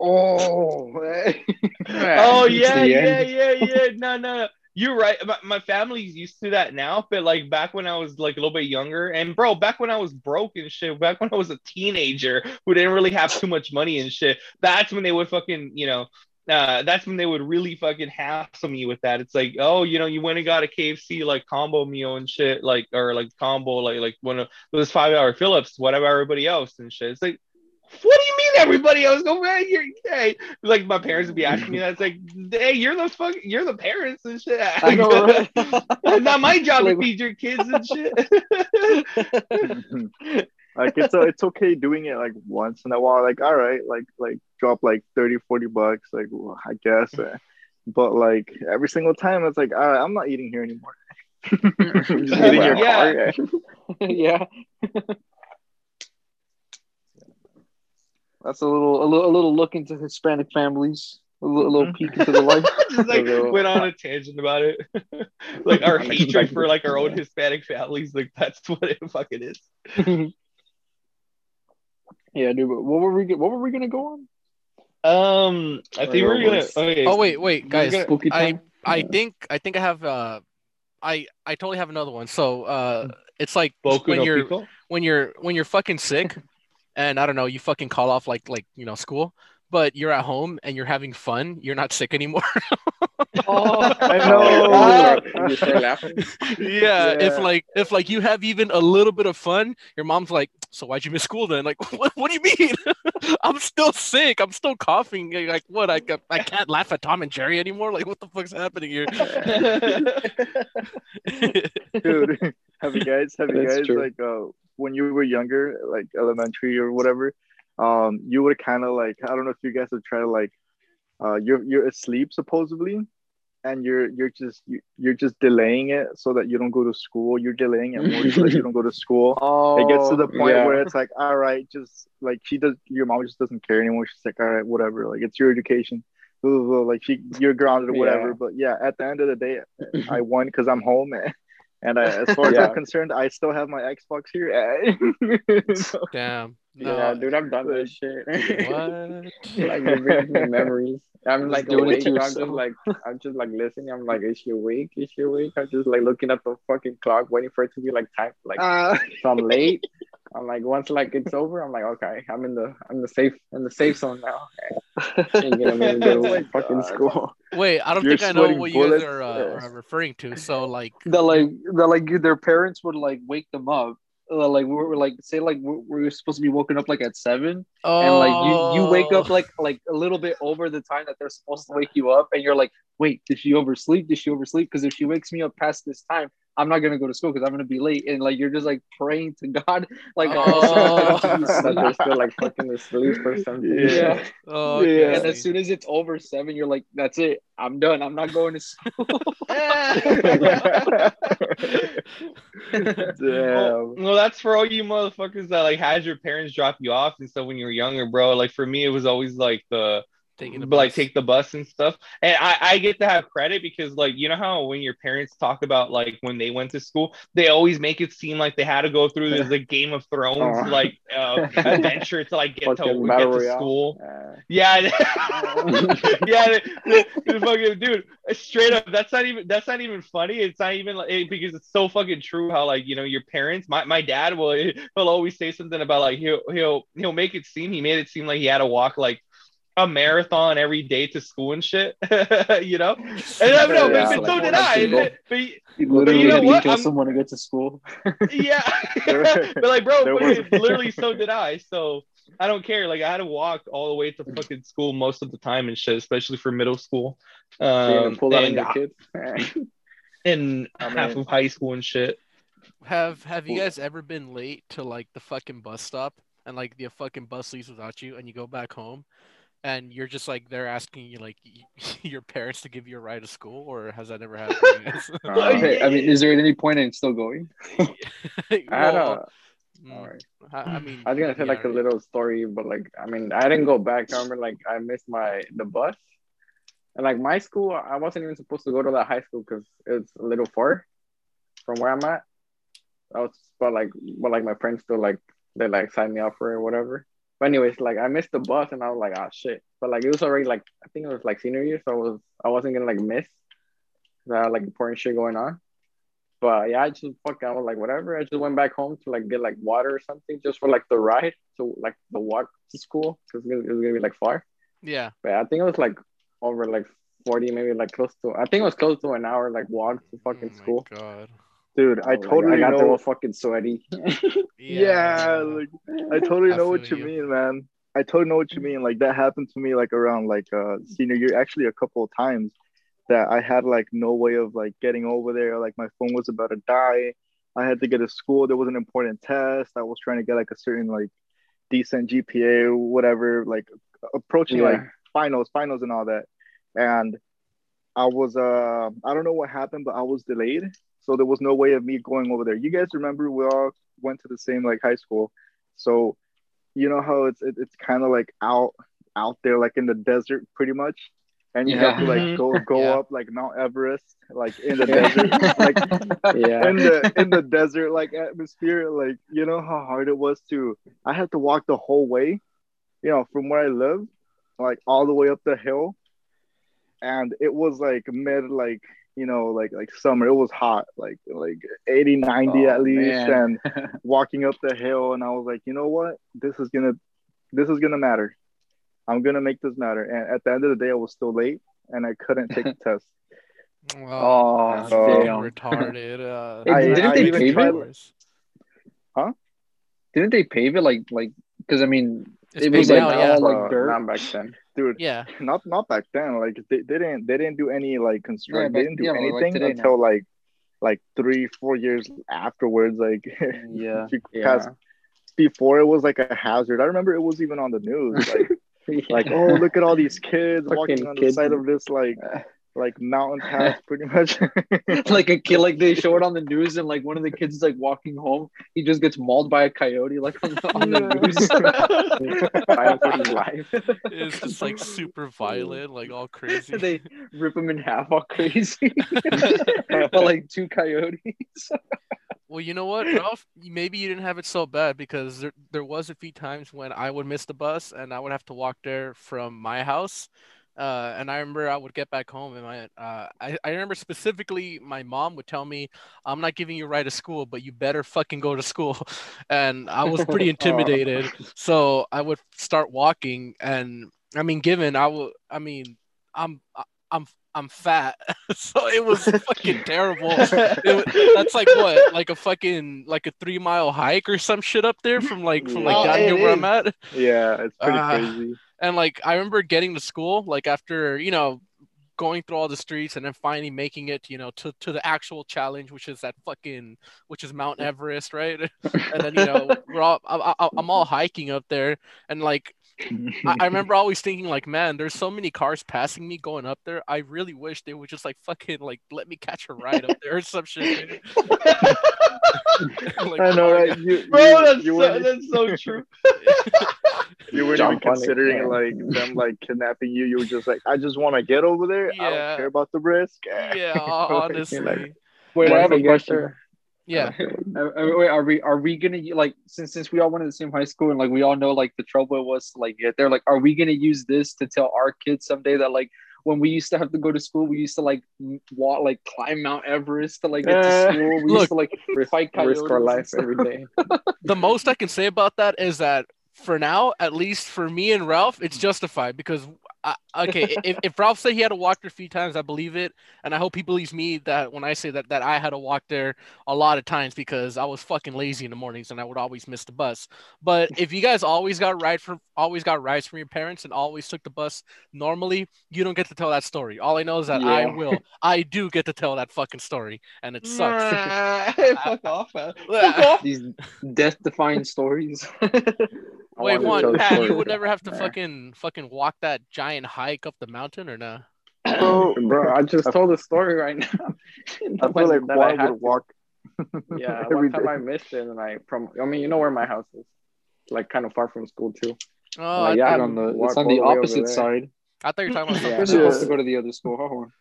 oh, oh It's yeah, yeah, yeah, yeah. No, no, you're right. My, family's used to that now, but like back when I was like a little bit younger, and bro, back when I was broke and shit, back when I was a teenager who didn't really have too much money and shit, that's when they would fucking, you know. Uh, that's when they would really fucking hassle me with that. It's like, oh, you know, you went and got a KFC like combo meal and shit, like or like combo, like like one of those five hour Phillips, whatever everybody else and shit. It's like, what do you mean everybody else go man you're gay like my parents would be asking me that it's like hey you're the fuck you're the parents and shit I know, right? it's not my job to feed your kids and shit like it's a, it's okay doing it like once in a while. Like all right, like like drop like 30, 40 bucks. Like well, I guess, uh, but like every single time, it's like all right, I'm not eating here anymore. Just eating your Yeah. car. yeah. That's a little, a little, a little look into Hispanic families. A little, a little peek into the life. just like Although- went on a tangent about it like our hatred for like our own hispanic families like that's what it fucking is yeah, dude. But what were we? What were we gonna go on? um i think we're gonna okay Oh wait, wait, guys. gonna- Spooky I time. I think I think I have uh I I totally have another one. So uh it's like Boku when no you're Pico? when you're when you're fucking sick and I don't know, you fucking call off like like you know school, but you're at home and you're having fun, you're not sick anymore. Oh, I know. you start laughing. yeah, if like if like you have even a little bit of fun, your mom's like, "So why'd you miss school then?" Like, what, what do you mean? I'm still sick. I'm still coughing. Like, what? I I can't laugh at Tom and Jerry anymore. Like, what the fuck's happening here? dude have you guys have you That's guys true. like uh when you were younger like elementary or whatever um you would kind of like i don't know if you guys would try to like uh you're you're asleep supposedly and you're you're just you, you're just delaying it so that you don't go to school you're delaying it more so that you don't go to school oh, it gets to the point yeah. where it's like all right just like she does your mom just doesn't care anymore she's like all right whatever like it's your education Blah, blah, blah. like she you're grounded or whatever Yeah. but yeah at the end of the day i won because i'm home and I, as far as Yeah. i'm concerned i still have my xbox here So, Damn. No. Yeah, dude, I'm done with this shit. What? like it brings me memories. I'm Just like doing it awake. to I'm just like I'm just like listening. I'm like, is she awake? Is she awake? I'm just like looking at the fucking clock, waiting for it to be like time. Like uh, so I'm late. I'm like once like it's over, I'm like okay, I'm in the I'm the safe in the safe zone now. Ain't gonna make go Oh to fucking school. Wait, I don't You're think I know sweating what you guys are, uh, are referring to. So like, that like that like their parents would like wake them up. Uh, like we were like say like we we were supposed to be woken up like at seven, oh, and like you you wake up like like a little bit over the time that they're supposed to wake you up, and you're like, wait, did she oversleep? Did she oversleep? Because if she wakes me up past this time, I'm not gonna go to school because I'm gonna be late, and like you're just like praying to God, like Oh. but they're still like fucking asleep or something. Yeah. Oh, okay, Yeah. And as soon as it's over seven, you're like, that's it. I'm done. I'm not going to school. damn Well, well, that's for all you motherfuckers that like had your parents drop you off and stuff when you were younger, bro. Like for me, it was always like the Taking the but, like take the bus and stuff. And I, I get to have credit because like you know how when your parents talk about like when they went to school, they always make it seem like they had to go through this like Game of Thrones Oh. like uh, adventure to like get to get to royale. school. Uh, Yeah, yeah, the, the, the fucking dude. Straight up, that's not even that's not even funny. It's not even like it- because it's so fucking true. How like you know your parents. My, my dad will he'll always say something about like he'll he'll he'll make it seem he made it seem like he had to walk like a marathon every day to school and shit. you know, and I know, Yeah, but, but so did I. people- But, but You literally you know need to kill I'm- someone to get to school. yeah, but like, bro, but was- literally, so did I. So I don't care. Like, I had to walk all the way to fucking school most of the time and shit, especially for middle school. you're Um, pull that on and, your kids. and I half of high school and shit. Have Have you guys ever been late to like the fucking bus stop and like the fucking bus leaves without you, and you go back home, and you're just like they're asking you like your parents to give you a ride to school, or has that never happened? to you guys? Uh, Okay, I mean, is there at any point in still going? I had Well, a, mm, Alright. I, I mean, I was gonna say yeah, like a little story, but like I mean I didn't go back. I remember like I missed my the bus, and like my school, I wasn't even supposed to go to that high school because it's a little far from where I'm at. I was but like but like my friends still like they like signed me up for it or whatever. But anyways, like I missed the bus and I was like, oh shit. But like it was already like I think it was like senior year, so I was I wasn't gonna like miss that like important shit going on. But yeah, I just fuck I was like whatever. I just went back home to like get like water or something just for like the ride to like the walk to school because it was gonna be like far. yeah, But I think it was like over like forty, maybe like close to. I think it was close to an hour like walk to fucking Oh my school. God. Dude, I Like, totally I got there know. all fucking sweaty. Yeah, like I totally I know what you you. mean, man. I totally know what you mean. Like that happened to me like around like uh senior year, actually a couple of times that I had like no way of like getting over there. Like my phone was about to die. I had to get to school. There was an important test. I was trying to get like a certain like decent GPA, whatever, like approaching Yeah. like finals, finals and all that. And I was uh I don't know what happened, but I was delayed. So there was no way of me going over there. You guys remember we all went to the same like high school. So you know how it's it, it's kind of like out out there like in the desert pretty much. And you have to like go go Yeah. up like Mount Everest, like in the desert, like Yeah. in the in the desert like atmosphere like you know how hard it was to i had to walk the whole way you know from where i live like all the way up the hill and it was like mid like you know like like summer it was hot like like 80 90 Oh, at least man. and walking up the hill and i was like you know what this is gonna this is gonna matter i'm gonna make this matter and at the end of the day i was still late and i couldn't take the test Oh, Oh. fucking damn. retarded. Uh, Hey, I- didn't I they even pave it? hours. Didn't they pave it like like? Because I mean, It's it was like now, yeah. all like dirt. Not back then. dude Yeah, not not back then. Like they, they didn't they didn't do any like construct. Yeah, they didn't do yeah, but, like, anything now. until like like three four years afterwards. Like mm, Yeah. because before it was like a hazard. I remember it was even on the news. Like like oh look at all these kids walking Fucking on the side of this like like mountain pass pretty much. like a kid, like they show it on the news, and like one of the kids is like walking home, he just gets mauled by a coyote, like on the, on the news. Fighting for his life. it's just like super violent, like all crazy. they rip him in half, all crazy. but like two coyotes. Well, you know what, Ralph? Maybe you didn't have it so bad because there, there was a few times when I would miss the bus and I would have to walk there from my house. Uh, and I remember I would get back home and my uh, I, I remember specifically my mom would tell me, "I'm not giving you a ride to school, but you better fucking go to school." And I was pretty intimidated, so I would start walking. And I mean, given I will, I mean, I'm I'm I'm fat, so it was fucking terrible. It, that's like what, like a fucking like a three mile hike or some shit up there from like from like Oh, down here where I'm at. yeah, it's pretty Ah. crazy. And like I remember getting to school, like after you know going through all the streets and then finally making it, you know, to, to the actual challenge, which is that fucking, which is Mount Everest, right? and then you know we're all I, I, I'm all hiking up there, and like I, I remember always thinking like, man, there's so many cars passing me going up there. I really wish they would just like fucking like let me catch a ride up there or some shit. Like, I know, oh, right? You, Bro, you, that's you so, that's so true. you weren't even Jump on it, considering yeah. like them like kidnapping you. You were just like, I just want to get over there. I don't care about the risk. Yeah, honestly. like- Wait, I have a Once I get question. there- Yeah. Uh, uh, wait, are we are we gonna like since since we all went to the same high school and like we all know like the trouble it was to like get there like are we gonna use this to tell our kids someday that like when we used to have to go to school we used to like walk like climb Mount Everest to like get to Uh, school we look, used to like fight coyotes risk our life every day. the most I can say about that is that for now, at least for me and Ralph, it's justified because I, okay, if, if Ralph said he had to walk there a few times, I believe it, and I hope he believes me that when I say that that I had to walk there a lot of times because I was fucking lazy in the mornings and I would always miss the bus. But if you guys always got ride from always got rides from your parents and always took the bus normally, you don't get to tell that story. All I know is that I will. I do get to tell that fucking story, and it sucks. Fuck off. man. Fuck off. These death-defying stories. Wait, one, tell the Pat, you would never have to Yeah. fucking fucking walk that giant hike up the mountain or no? Bro, Bro, I just told a story right now. I feel like That Juan had would to. walk. Yeah, every one time day. I missed it, and I from. I mean, you know where my house is, like kind of far from school too. Oh, Like, yeah, It's on the, it's on the the way over opposite side. I thought you were talking about Yeah. You're something. supposed Yeah. to go to the other school, huh? Juan?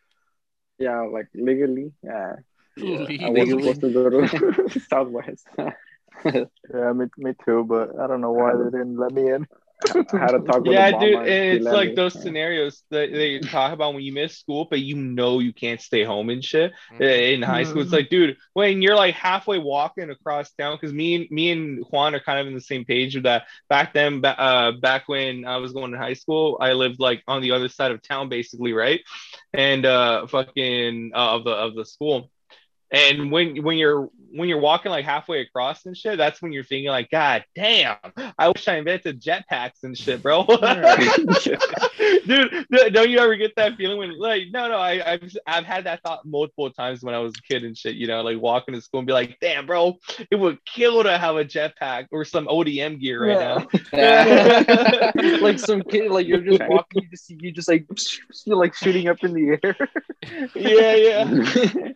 Yeah, like legally. Yeah, I Legally. was supposed to go to Southwest. Yeah, me, me too, but I don't know why they um, didn't let me in. I had to talk with Yeah, dude, and and it's let like those Yeah. scenarios that they talk about when you miss school, but you know you can't stay home and shit. Mhm. In high school, it's like, dude, when you're like halfway walking across town, because me and me and Juan are kind of in the same page with that. Back then, uh, back when I was going to high school, I lived like on the other side of town, basically, right? And uh, fucking uh, of the of the school. And when when you're when you're walking like halfway across and shit, that's when you're thinking like, God damn, I wish I invented jetpacks and shit, bro. Dude, don't you ever get that feeling when like no no I, I've I've had that thought multiple times when I was a kid and shit, you know, like walking to school and be like, damn, bro, it would kill to have a jetpack or some ODM gear right now. Yeah. like some kid, like you're just walking, you just see you just like You're like shooting up in the air. yeah, yeah.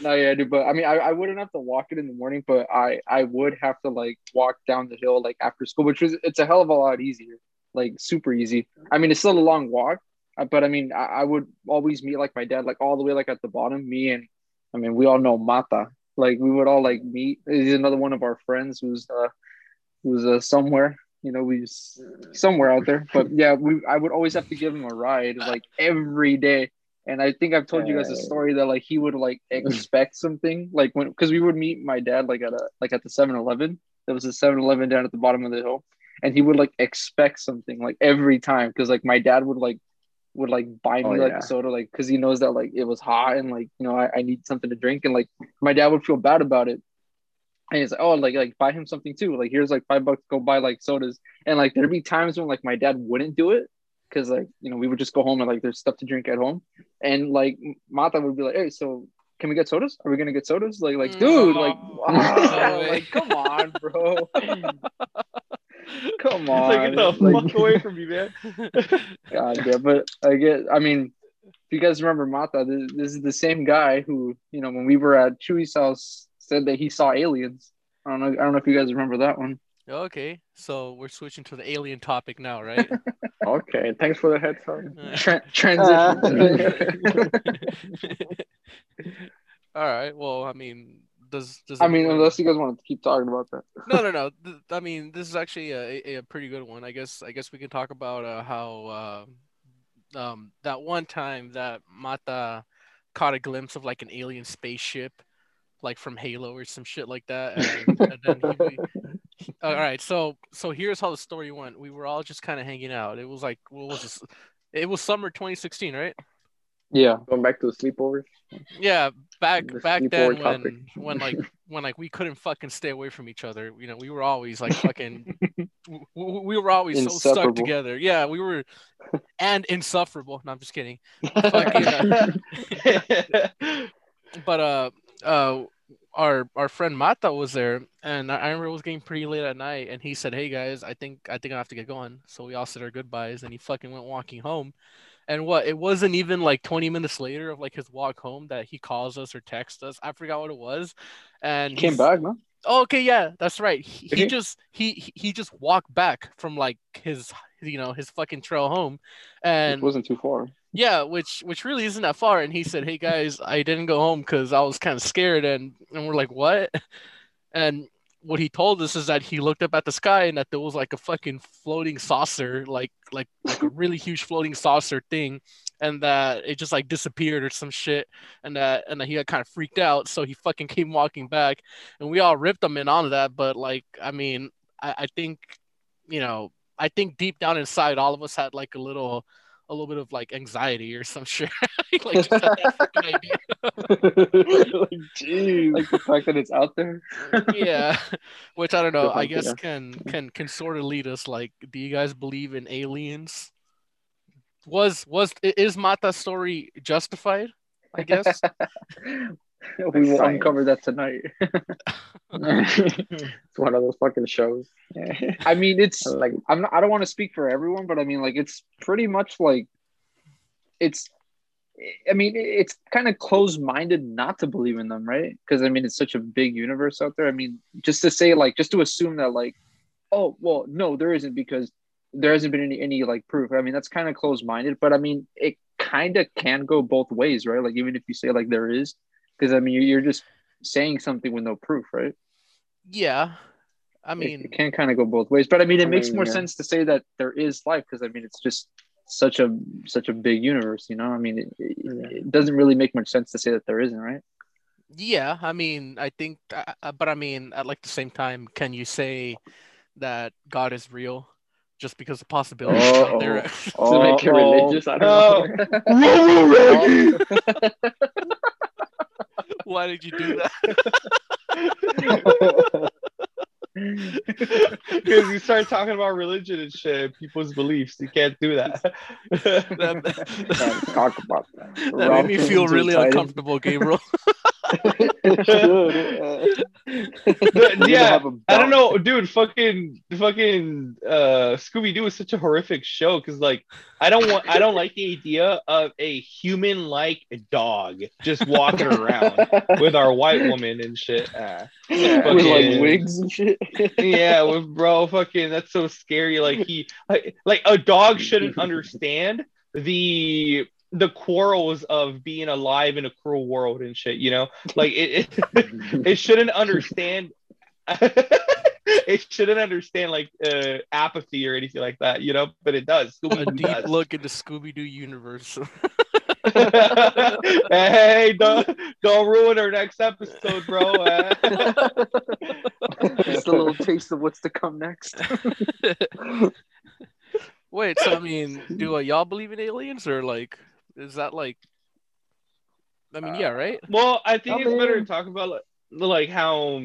no, yeah, dude. But I mean, I, I wouldn't have to walk it in the morning, but I I would have to like walk down the hill like after school, which is it's a hell of a lot easier, like super easy. I mean, it's still a long walk, uh, but I mean, I, I would always meet like my dad, like all the way like at the bottom. Me and I mean, we all know Mata. Like we would all like meet. He's another one of our friends who's uh who's uh somewhere. You know, we somewhere out there. But yeah, we I would always have to give him a ride like every day. And I think I've told you guys a story that like he would like expect something like when because we would meet my dad like at a like at the 7-Eleven. There was a 7-Eleven down at the bottom of the hill. And he would like expect something like every time. Because like my dad would like would like buy oh, me Oh, like yeah. a soda like because he knows that like it was hot and like you know I, I need something to drink. And like my dad would feel bad about it. And he's like oh like like buy him something too. Like here's like five bucks. Go buy like sodas. And like there'd be times when like my dad wouldn't do it because like you know we would just go home and like there's stuff to drink at home and like Mata would be like hey so can we get sodas are we gonna get sodas like like mm. dude like wow, like come on bro come on like get the Like, fuck away from me, man. God, yeah, but I get. I mean, if you guys remember Mata, this, this is the same guy who, you know, when we were at Chewy's house, said that he saw aliens. I don't know. I don't know if you guys remember that one. Okay, so we're switching to the alien topic now, right? okay, thanks for the heads up. Tra- transition. All right. Well, I mean, does does I mean, anyone- unless you guys want to keep talking about that. no, no, no. Th- I mean, this is actually a, a, a pretty good one. I guess. I guess we can talk about uh, how uh, um, that one time that Mata caught a glimpse of like an alien spaceship, like from Halo or some shit like that, and, and then he, he- all right. So, so here's how the story went. We were all just kind of hanging out. It was like, what was this? It was summer 2016, right? Yeah. Going back to the sleepovers. Yeah, back The back then when topic. when like when like we couldn't fucking stay away from each other. You know, we were always like fucking. w- w- we were always so stuck together. Yeah, we were, and insufferable. No, I'm just kidding. Fucking, uh, but uh, uh, our our friend Mata was there, and I remember it was getting pretty late at night, and he said, "Hey guys, I think I think I have to get going." So we all said our goodbyes, and he fucking went walking home. And what? It wasn't even like 20 minutes later of like his walk home that he calls us or texts us. I forgot what it was. And He came back, no? Oh, okay, yeah, that's right. He, he just he he- he just walked back from like his you know his fucking trail home, and it wasn't too far. yeah, which which really isn't that far. And he said, "Hey guys, I didn't go home because I was kind of scared." And and we're like, "What?" And what he told us is that he looked up at the sky and that there was like a fucking floating saucer, like like like a really huge floating saucer thing, and that it just like disappeared or some shit, and that and that he got kind of freaked out. So he fucking came walking back, and we all ripped him in on that. But like, I mean, I, I think, you know, I think deep down inside, all of us had like a little a little bit of like anxiety or some shit. like just that freaking idea. like, jeez. like the fact that it's out there. yeah, which I don't know. I guess yeah. can can can sort of lead us. Like, do you guys believe in aliens? Was was is Mata's story justified? I guess. we will Science. uncover that tonight. it's one of those fucking shows. I mean, it's like I'm not, I don't want to speak for everyone, but I mean, like, it's pretty much like it's. I mean, it's kind of closed-minded not to believe in them, right? Because I mean, it's such a big universe out there. I mean, just to say like, just to assume that like, oh well, no, there isn't because there hasn't been any any like proof. I mean, that's kind of closed-minded, but I mean, it kind of can go both ways, right? Like, even if you say like there is, because I mean, you're, you're just saying something with no proof, right? yeah, I I mean, it can kind of go both ways, but I mean, it I makes mean, more yeah. sense to say that there is life because I mean, it's just such a such a big universe, you know. I mean, it, it, Yeah. it doesn't really make much sense to say that there isn't, right? Yeah, I mean, I think, uh, uh, but I mean, at like the same time, can you say that God is real just because the possibility is out oh. there? to make it Oh, religious. I don't know. Why did you do that? Because you start talking about religion and shit, people's beliefs. You can't do that. that, Can't talk about that. that made me feel really Titan. uncomfortable, Gabriel. Uh, yeah, I don't know, dude. Fucking, fucking, uh, Scooby Doo is such a horrific show because, like, I don't want, I don't like the idea of a human-like dog just walking around with our white woman and shit. Ah. Yeah. Fucking- With like wigs and shit. yeah, with bro, fucking, that's so scary. Like he, like, like a dog shouldn't understand the the quarrels of being alive in a cruel world and shit. You know, like it, it, it shouldn't understand. it shouldn't understand like uh, apathy or anything like that, you know, but it does. A Scooby-Doo deep does. look into Scooby Doo universe. hey, don't don't ruin our next episode, bro. eh? Just a little taste of what's to come next. Wait, so I mean, do uh, y'all believe in aliens or like, is that like? I mean, yeah, right. Well, I think I it's better to talk about like, like how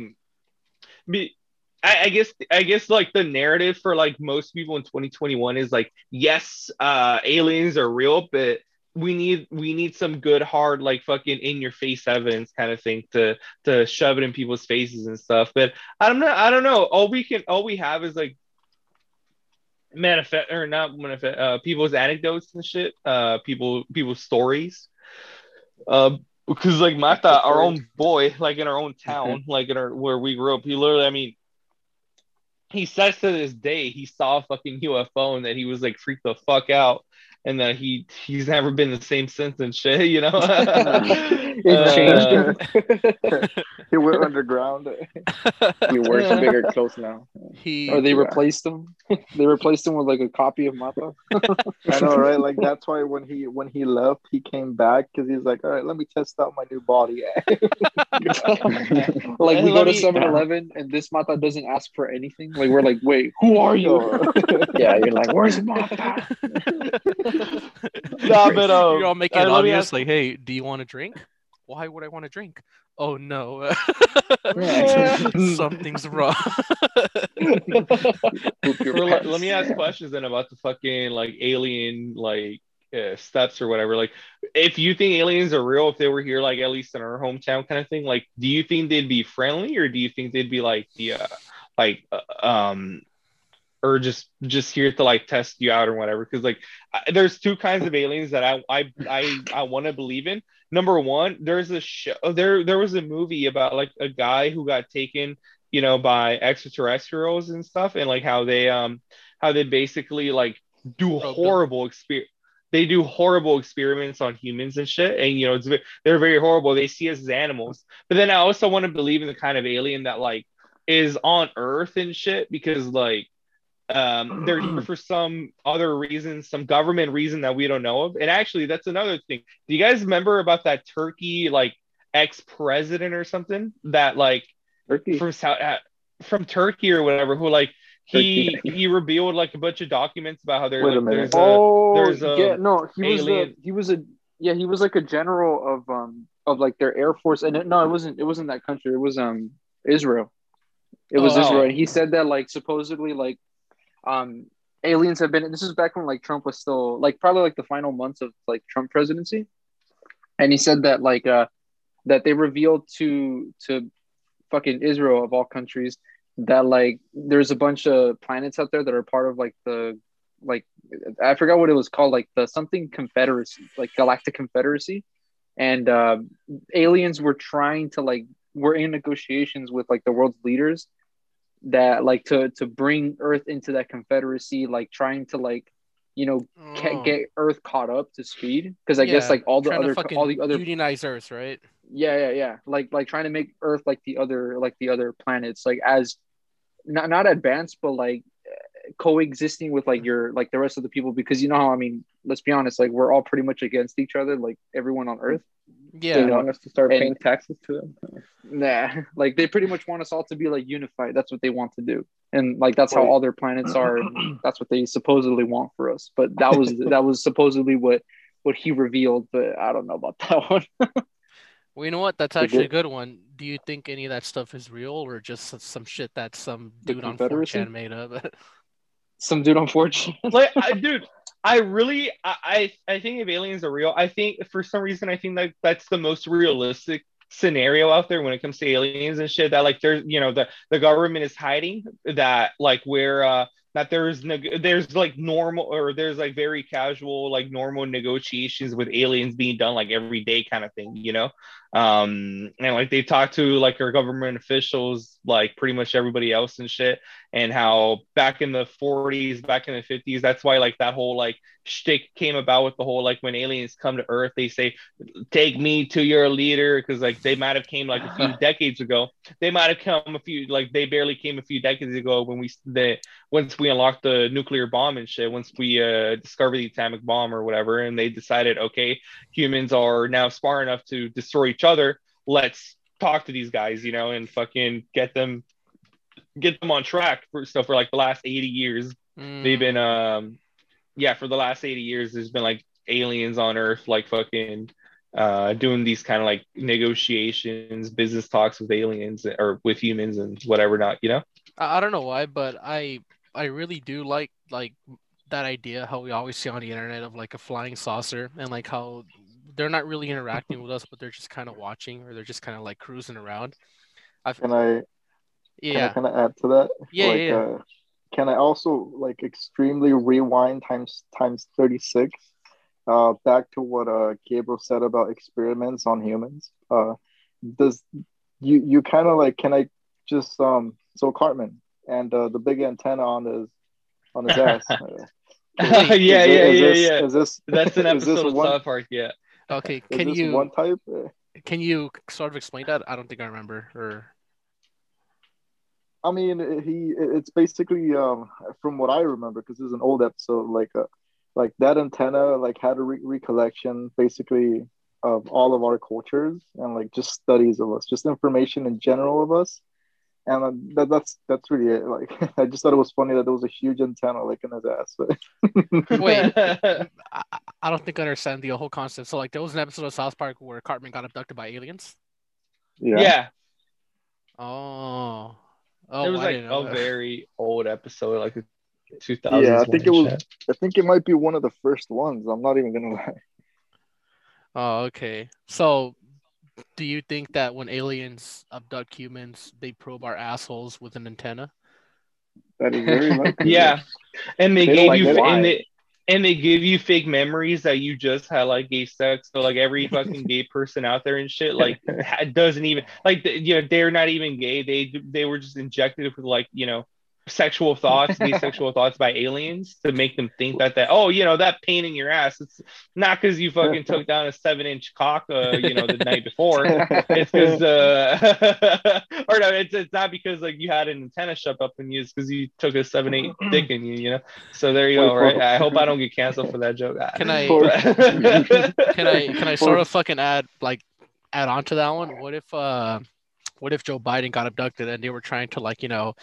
be I, I guess I guess like the narrative for like most people in 2021 is like yes, uh aliens are real, but we need we need some good hard like fucking in your face evidence kind of thing to to shove it in people's faces and stuff. But I'm not know. I don't know. All we can all we have is like manifest or not manifest uh people's anecdotes and shit uh people people's stories. Uh because like Mata, our own boy, like in our own town, like in our where we grew up, he literally, I mean, he says to this day he saw a fucking UFO and that he was like freaked the fuck out, and that he he's never been the same since and shit, you know. It changed Uh, he went underground. He wears bigger clothes now. he Or they Yeah. replaced him. they replaced him with like a copy of Mata. I know, right? Like that's why when he when he left, he came back because he's like, all right, let me test out my new body. Like we go to me- 7 Eleven and this Mata doesn't ask for anything. Like we're like, wait, who are you? Yeah, you're like, where's Mata? Nah, but, um, you're all making it let me obvious. ask- Like, hey, do you want to drink? Why would I want to drink? Oh no, something's wrong. Poop let, let me ask questions then about the fucking like alien like uh, steps or whatever. Like, if you think aliens are real, if they were here, like at least in our hometown, kind of thing, like, do you think they'd be friendly or do you think they'd be like the uh, like uh, um or just just here to like test you out or whatever? Because like, I, there's two kinds of aliens that I I I, I want to believe in. Number one, there's a show there there was a movie about like a guy who got taken you know by extraterrestrials and stuff and like how they um how they basically like do horrible exper they do horrible experiments on humans and shit and you know it's they're very horrible. They see us as animals. But then i also want to believe in the kind of alien that like is on earth and shit because like um they're here for some other reason some government reason that we don't know of and actually that's another thing do you guys remember about that turkey like ex-president or something that like Turkey. from South uh, from Turkey or whatever who like he he revealed like a bunch of documents about how there Wait a like, minute. there's a oh, there's a yeah, no, he was the, alien- he was a yeah, he was like a general of um of like their air force, and it, no, it wasn't it wasn't that country. It was um Israel. It was Oh. Israel, and he said that like supposedly like um aliens have been. This is back when like Trump was still like probably like the final months of like Trump presidency, and he said that like uh that they revealed to to fucking Israel of all countries that like there's a bunch of planets out there that are part of like the like I forgot what it was called like the something confederacy like galactic confederacy and uh, aliens were trying to like were in negotiations with like the world's leaders that like to to bring earth into that confederacy like trying to like you know ca- Oh. get earth caught up to speed? Because i guess like all the other all the other unionize Earth, right? yeah yeah yeah. Like like trying to make earth like the other like the other planets like as not not advanced but like coexisting with like your like the rest of the people. Because you know how i mean let's be honest like we're all pretty much against each other like everyone on earth Yeah. They want us to start And- paying taxes to them. nah like they pretty much want us all to be like unified that's what they want to do and like that's how all their planets are and that's what they supposedly want for us but that was that was supposedly what what he revealed but i don't know about that one Well, you know what? That's actually a good one. Do you think any of that stuff is real or just some shit that some dude on Confederacy? 4chan made up? some dude unfortunate like I, dude i really I, I think if aliens are real i think for some reason i think that that's the most realistic scenario out there when it comes to aliens and shit that like there's you know the the government is hiding that like where uh that there's neg- there's like normal or there's like very casual like normal negotiations with aliens being done like every day kind of thing you know um and like they talk to like our government officials like pretty much everybody else and shit and how back in the 40s back in the 50s that's why like that whole like shtick came about with the whole like when aliens come to earth they say take me to your leader because like they might have came like a few decades ago. They might have come a few like they barely came a few decades ago when we the once we unlocked the nuclear bomb and shit once we uh discovered the atomic bomb or whatever and they decided okay humans are now smart enough to destroy each other let's talk to these guys you know and fucking get them get them on track for stuff for like the last 80 years. Mm, they've been um yeah for the last 80 years there's been like aliens on earth like fucking uh doing these kind of like negotiations business talks with aliens or with humans and whatever not you know? I, I don't know why, but I I really do like like that idea how we always see on the internet of like a flying saucer and like how they're not really interacting with us, but they're just kind of watching or they're just kind of like cruising around. I've, Can I Yeah. can I yeah, kind of add to that? Yeah, like, yeah, yeah. Uh, can I also like extremely rewind times times thirty six? Uh, back to what uh Gabriel said about experiments on humans. Uh, does you you kind of like can I just um so Cartman and uh, the big antenna on his on his ass. Uh, yeah is yeah it- yeah is this, yeah Is this that's an is this episode of one, south park yeah okay. Can you one type? Can you sort of explain that? I don't think I remember. Or I mean, he it's basically um from what I remember because this is an old episode. Like uh, like that antenna like had a re- recollection basically of all of our cultures and like just studies of us, just information in general of us. And uh, that, that's that's really it. Like I just thought it was funny that there was a huge antenna like in his ass. But... Wait. I, I- I don't think I understand the whole concept. So like there was an episode of South Park where Cartman got abducted by aliens. yeah. yeah Oh, oh, it was I like a that. very old episode like a 2000s Yeah, I think it one was- shit. I think it might be one of the first ones. I'm not even gonna lie. Oh, okay. So, do you think that when aliens abduct humans, they probe our assholes with an antenna? That is very likely. yeah and they, They gave like you and they and they give you fake memories that you just had like gay sex so like every fucking gay person out there and shit like ha- doesn't even like you know they're not even gay they they were just injected with like you know sexual thoughts gay sexual thoughts by aliens to make them think that that oh you know that pain in your ass it's not because you fucking took down a seven inch cock uh, you know the night before. It's because uh or no it's, it's not because like you had an antenna shoved up in you it's because you took a seven eight dick in you you know? So there you go right? I hope i don't get canceled for that joke. Can I- Can I can I sort of fucking add like add on to that one? What if uh what if Joe Biden got abducted and they were trying to like you know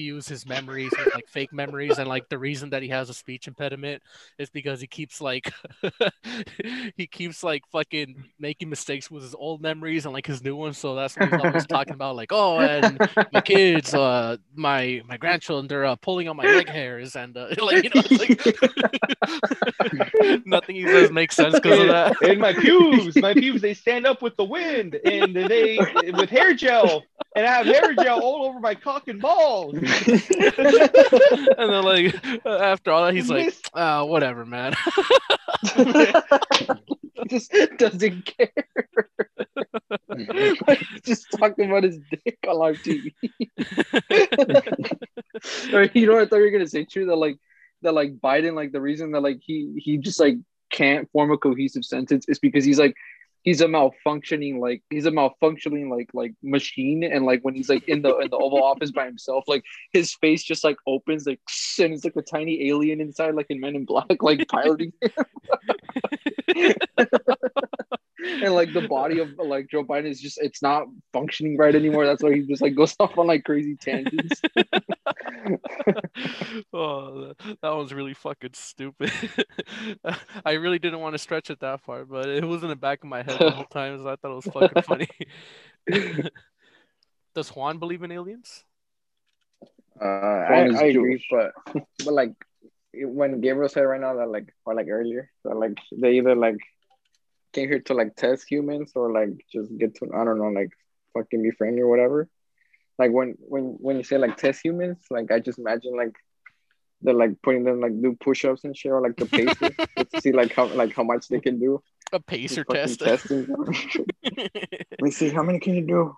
confuse his memories with like fake memories, and like the reason that he has a speech impediment is because he keeps like he keeps like fucking making mistakes with his old memories and like his new ones. So that's what he's always talking about, like, oh, and my kids, uh, my my grandchildren, they're uh, pulling on my leg hairs, and uh, like you know, it's like nothing he says makes sense because of that. and my pubes, my pubes, they stand up with the wind, and they with hair gel, and I have hair gel all over my cock and balls. and then like after all that, he's like, ah, whatever, man. just doesn't care. Like, just talking about his dick on live TV. or you know what I thought you were gonna say too? That like that like Biden, like the reason that like he he just like can't form a cohesive sentence is because he's like he's a malfunctioning like he's a malfunctioning like like machine and like when he's like in the in the oval office by himself like his face just like opens like and it's like a tiny alien inside like in men in black like piloting him and like the body of like joe biden is just it's not functioning right anymore that's why he just like goes off on like crazy tangents oh, that, that one's really fucking stupid. I really didn't want to stretch it that far, but it was in the back of my head the whole time, so I thought it was fucking funny. Does Juan believe in aliens? Uh, I, I agree, but but like when Gabriel said right now that like or like earlier that like they either like came here to like test humans or like just get to I don't know like fucking be friendly or whatever like when when when you say like test humans, like I just imagine like they're like putting them like do push-ups and shit or like the paces to see like how like how much they can do. A pacer test. Testing. Let me see how many can you do.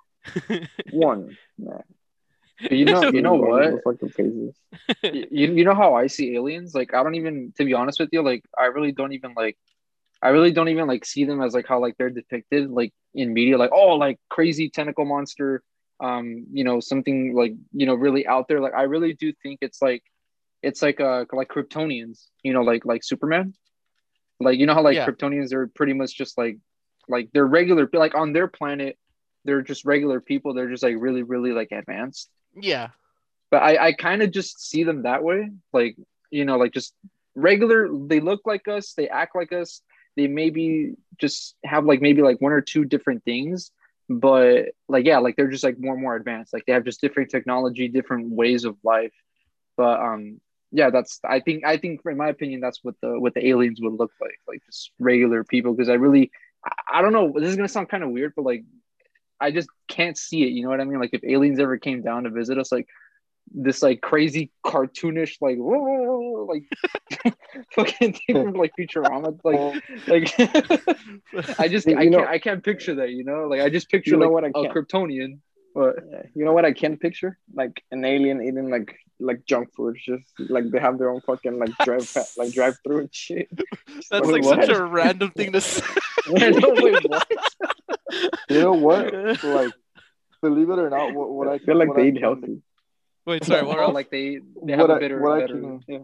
One. Nah. You know, you know what? you, you know how I see aliens? Like I don't even to be honest with you, like I really don't even like I really don't even like see them as like how like they're depicted like in media, like oh like crazy tentacle monster, um, you know, something like, you know, really out there. Like I really do think it's like it's like uh like Kryptonians, you know, like like Superman. Like you know how like yeah. Kryptonians are pretty much just like like they're regular like on their planet, they're just regular people. They're just like really, really like advanced. Yeah. But I, I kind of just see them that way. Like, you know, like just regular, they look like us, they act like us, they maybe just have like maybe like one or two different things but like yeah like they're just like more and more advanced. Like they have just different technology different ways of life. But um yeah that's i think i think in my opinion that's what the what the aliens would look like like just regular people. Because i really I, I don't know this is gonna sound kind of weird but like i just can't see it you know what i mean? Like if aliens ever came down to visit us like this like crazy cartoonish like whoa, like fucking thing from like Futurama like like I just you I know, can't I can't picture that you know like I just picture you know like what I a Kryptonian but you know what I can't picture like an alien eating like like junk food just like they have their own fucking like drive like drive through and shit that's like what? such a random thing to say know, wait, what? you know what like believe it or not what, what I feel like they I, eat healthy Wait, sorry. What oh, else? like they they have a better, better can, yeah.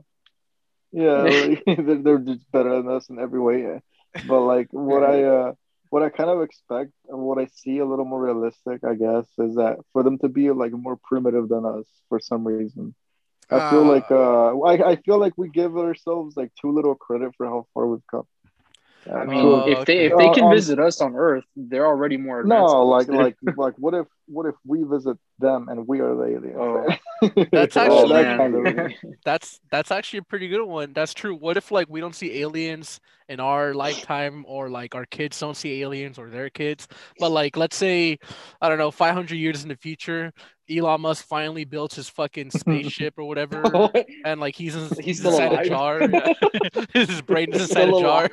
Yeah, like, they're, they're just better than us in every way. Yeah. But like what I uh what I kind of expect and what I see a little more realistic, I guess, is that for them to be like more primitive than us for some reason. I feel uh, like uh I, I feel like we give ourselves like too little credit for how far we've come. I mean, uh, if they if they can uh, visit us on Earth, they're already more advanced. No, like like like what if what if we visit them and we are the aliens? Oh. that's actually that kind of... that's that's actually a pretty good one. That's true. What if like we don't see aliens in our lifetime, or like our kids don't see aliens or their kids, but like let's say I don't know, 500 years in the future, Elon Musk finally built his fucking spaceship or whatever, and like he's in, he's, inside alive. a jar. his brain is inside a jar.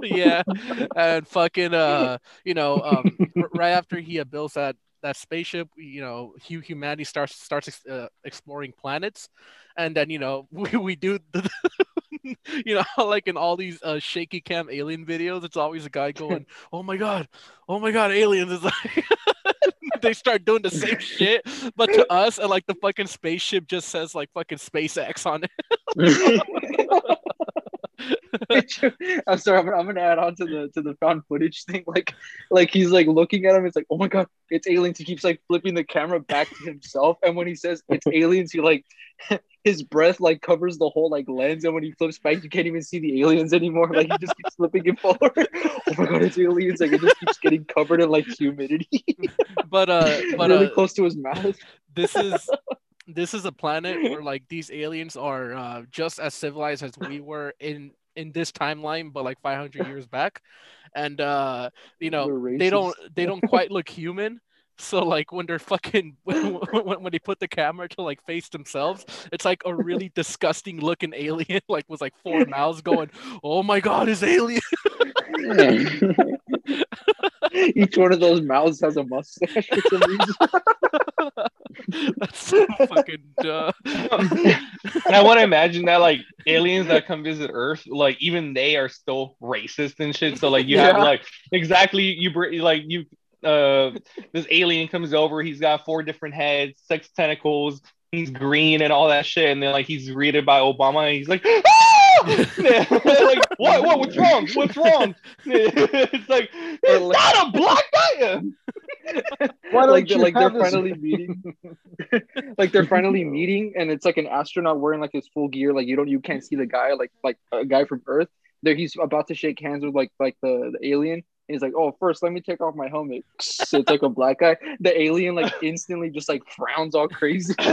yeah, and fucking uh, you know, um, right after he builds that that spaceship, you know, humanity starts starts uh, exploring planets, and then you know we, we do the, you know like in all these uh, shaky cam alien videos, it's always a guy going, "Oh my god, oh my god, aliens!" It's like they start doing the same shit, but to us, and like the fucking spaceship just says like fucking SpaceX on it. I'm sorry. I'm, gonna- I'm gonna add on to the to the found footage thing. Like, like he's like looking at him. It's like, oh my god, it's aliens. He keeps like flipping the camera back to himself, and when he says it's aliens, he like his breath like covers the whole like lens, and when he flips back, you can't even see the aliens anymore. Like he just keeps flipping it forward. oh my god, it's aliens! Like it just keeps getting covered in like humidity, But uh, but really uh, close to his mouth. this is this is a planet where like these aliens are uh, just as civilized as we were in in this timeline, but like 500 years back, and uh, you know They're don't they don't quite look human. So like when they're fucking when, when when they put the camera to like face themselves, it's like a really disgusting looking alien, like was like four mouths going, "Oh my god, is alien!" Each one of those mouths has a mustache for some reason. That's so fucking dumb. and I want to imagine that like aliens that come visit Earth, like even they are still racist and shit. So like you have like exactly you br- like you uh this alien comes over, he's got four different heads, six tentacles, he's green and all that shit, and then like he's greeted by Obama, and he's like, ah! Yeah, like what what what's wrong? What's wrong? it's like it's like- not a black guy. Why like they're, you like they're this- finally meeting. Like they're finally meeting and it's like an astronaut wearing like his full gear like you don't you can't see the guy like like a guy from earth. There he's about to shake hands with like like the, the alien. And he's like oh first let me take off my helmet. So it's like a black guy. The alien like instantly just like frowns all crazy.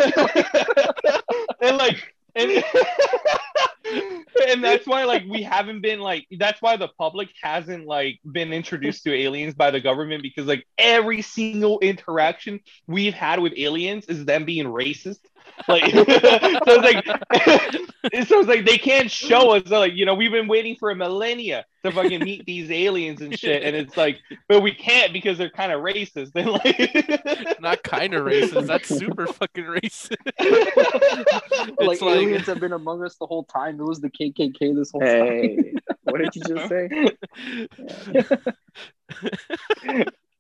And like and, and that's why like we haven't been like that's why the public hasn't like been introduced to aliens by the government because like every single interaction we've had with aliens is them being racist like so it's like so it's like they can't show us like you know we've been waiting for a millennia to fucking meet these aliens and shit and it's like but we can't because they're kind of racist and like Not kind of racist. That's super fucking racist. like like- aliens have been among us the whole time it was the kkk this whole time what did you just say?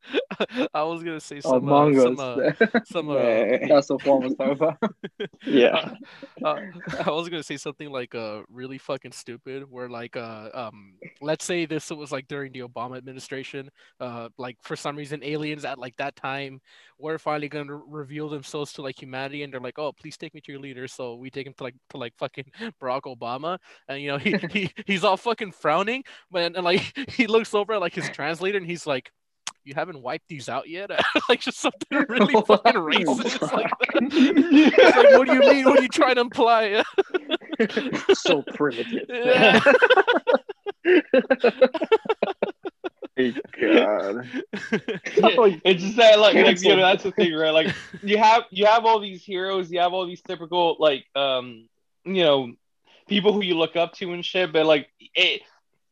I was gonna say some uh, some uh, some uh, Hey. that's what Paul was talking about Yeah. uh, I was gonna say something like uh really fucking stupid where like uh um let's say this was like during the Obama administration uh like for some reason aliens at like that time were finally gonna reveal themselves to like humanity and they're like oh please take me to your leader so we take him to like to like fucking Barack Obama and you know he, he he's all fucking frowning but and, like he looks over at like his translator and he's like you haven't wiped these out yet like just something really fucking racist like that. It's like, what do you mean? What are you trying to imply? so primitive Yeah. My God. Yeah, it's just that like, like you know, that's the thing, right? Like you have you have all these heroes, you have all these typical like um you know people who you look up to and shit, but like it,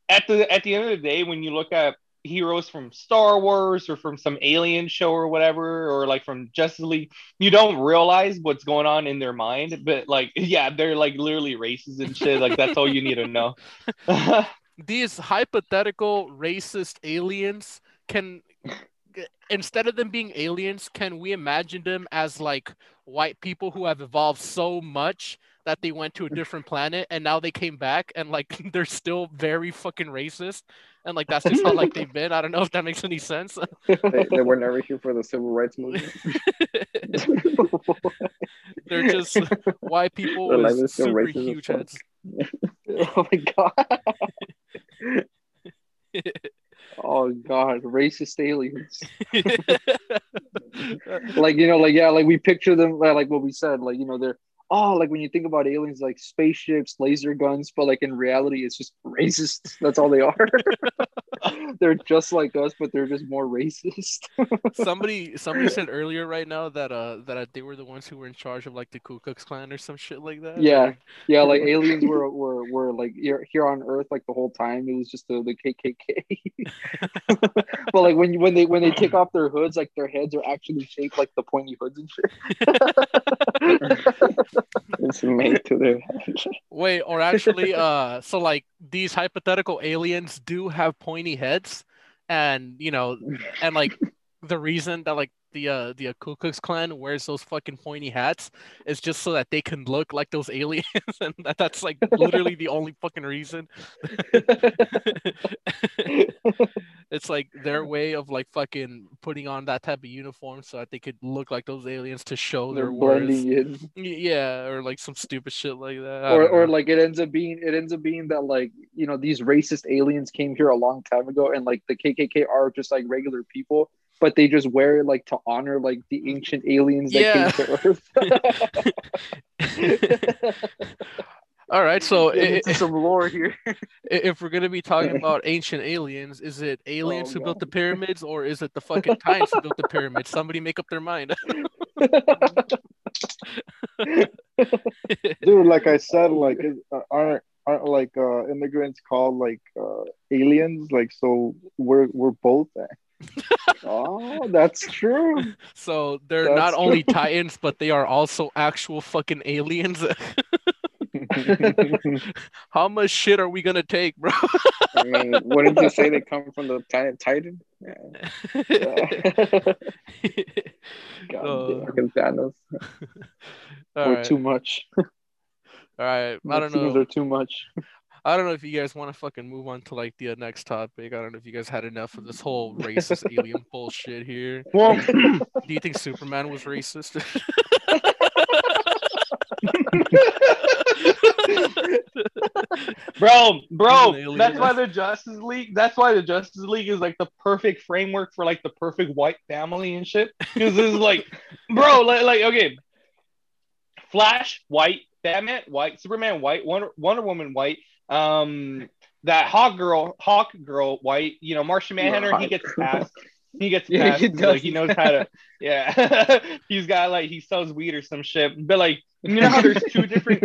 at the at the end of the day, when you look at heroes from Star Wars or from some alien show or whatever, or like from Justice League, you don't realize what's going on in their mind. But like, yeah, they're like literally races and shit. Like that's all you need to know. These hypothetical racist aliens can, instead of them being aliens, can we imagine them as like white people who have evolved so much that they went to a different planet and now they came back and like they're still very fucking racist and like that's just how like they've been. I don't know if that makes any sense. They, they were never here for the civil rights movement. they're just white people like, with super huge heads. oh my god oh god racist aliens like you know like yeah like we picture them like what we said like you know they're oh like when you think about aliens like spaceships laser guns but like in reality it's just racist. That's all they are. They're just like us but they're just more racist. Somebody somebody said earlier right now that uh that uh, they were the ones who were in charge of like the Ku Klux Klan or some shit like that. yeah. Yeah like aliens were were, were like here, here on earth like the whole time. It was just the, the kkk but like when you when they when they take off their hoods like their heads are actually shaped like the pointy hoods and shit It's made to their head. Wait, or actually, uh, so like these hypothetical aliens do have pointy heads, and you know, and like the reason that like the uh the uh, Ku Klux Klan wears those fucking pointy hats, it's just so that they can look like those aliens, and that, that's like literally the only fucking reason. it's like their way of like fucking putting on that type of uniform so that they could look like those aliens to show They're their words. in. Yeah, or like some stupid shit like that. I or or know. like it ends up being it ends up being that like you know these racist aliens came here a long time ago and like the KKK are just like regular people but they just wear it like to honor like the ancient aliens that Yeah. came to Earth. All right, so Get i- some lore here. if we're gonna be talking about ancient aliens, is it aliens Oh, who built the pyramids, or is it the fucking Titans who built the pyramids? Somebody make up their mind. dude like i said like uh, aren't aren't like uh immigrants called like uh aliens like so we're we're both oh, that's true. so they're not That's only true. Titans, but they are also actual fucking aliens. How much shit are we gonna take, bro? I mean, wouldn't you say they come from the planet Titan? Yeah. God Uh. Fucking Thanos. Or right, too much. all right. I don't know. are too much. I don't know if you guys want to fucking move on to like the uh, next topic. I don't know if you guys had enough of this whole racist alien bullshit here. Well, Do you think Superman was racist? bro, bro, that's why the Justice League. That's why the Justice League is like the perfect framework for like the perfect white family and shit. Because this is like, bro, like, like okay, Flash white, Batman white, Superman white, Wonder Wonder Woman white. Um, that Hawk girl, Hawk girl white. You know, Martian Manhunter. He gets passed. He gets Yeah, passed. he. Like he knows how to. Yeah, he's got like he sells weed or some shit. But like you know how there's two different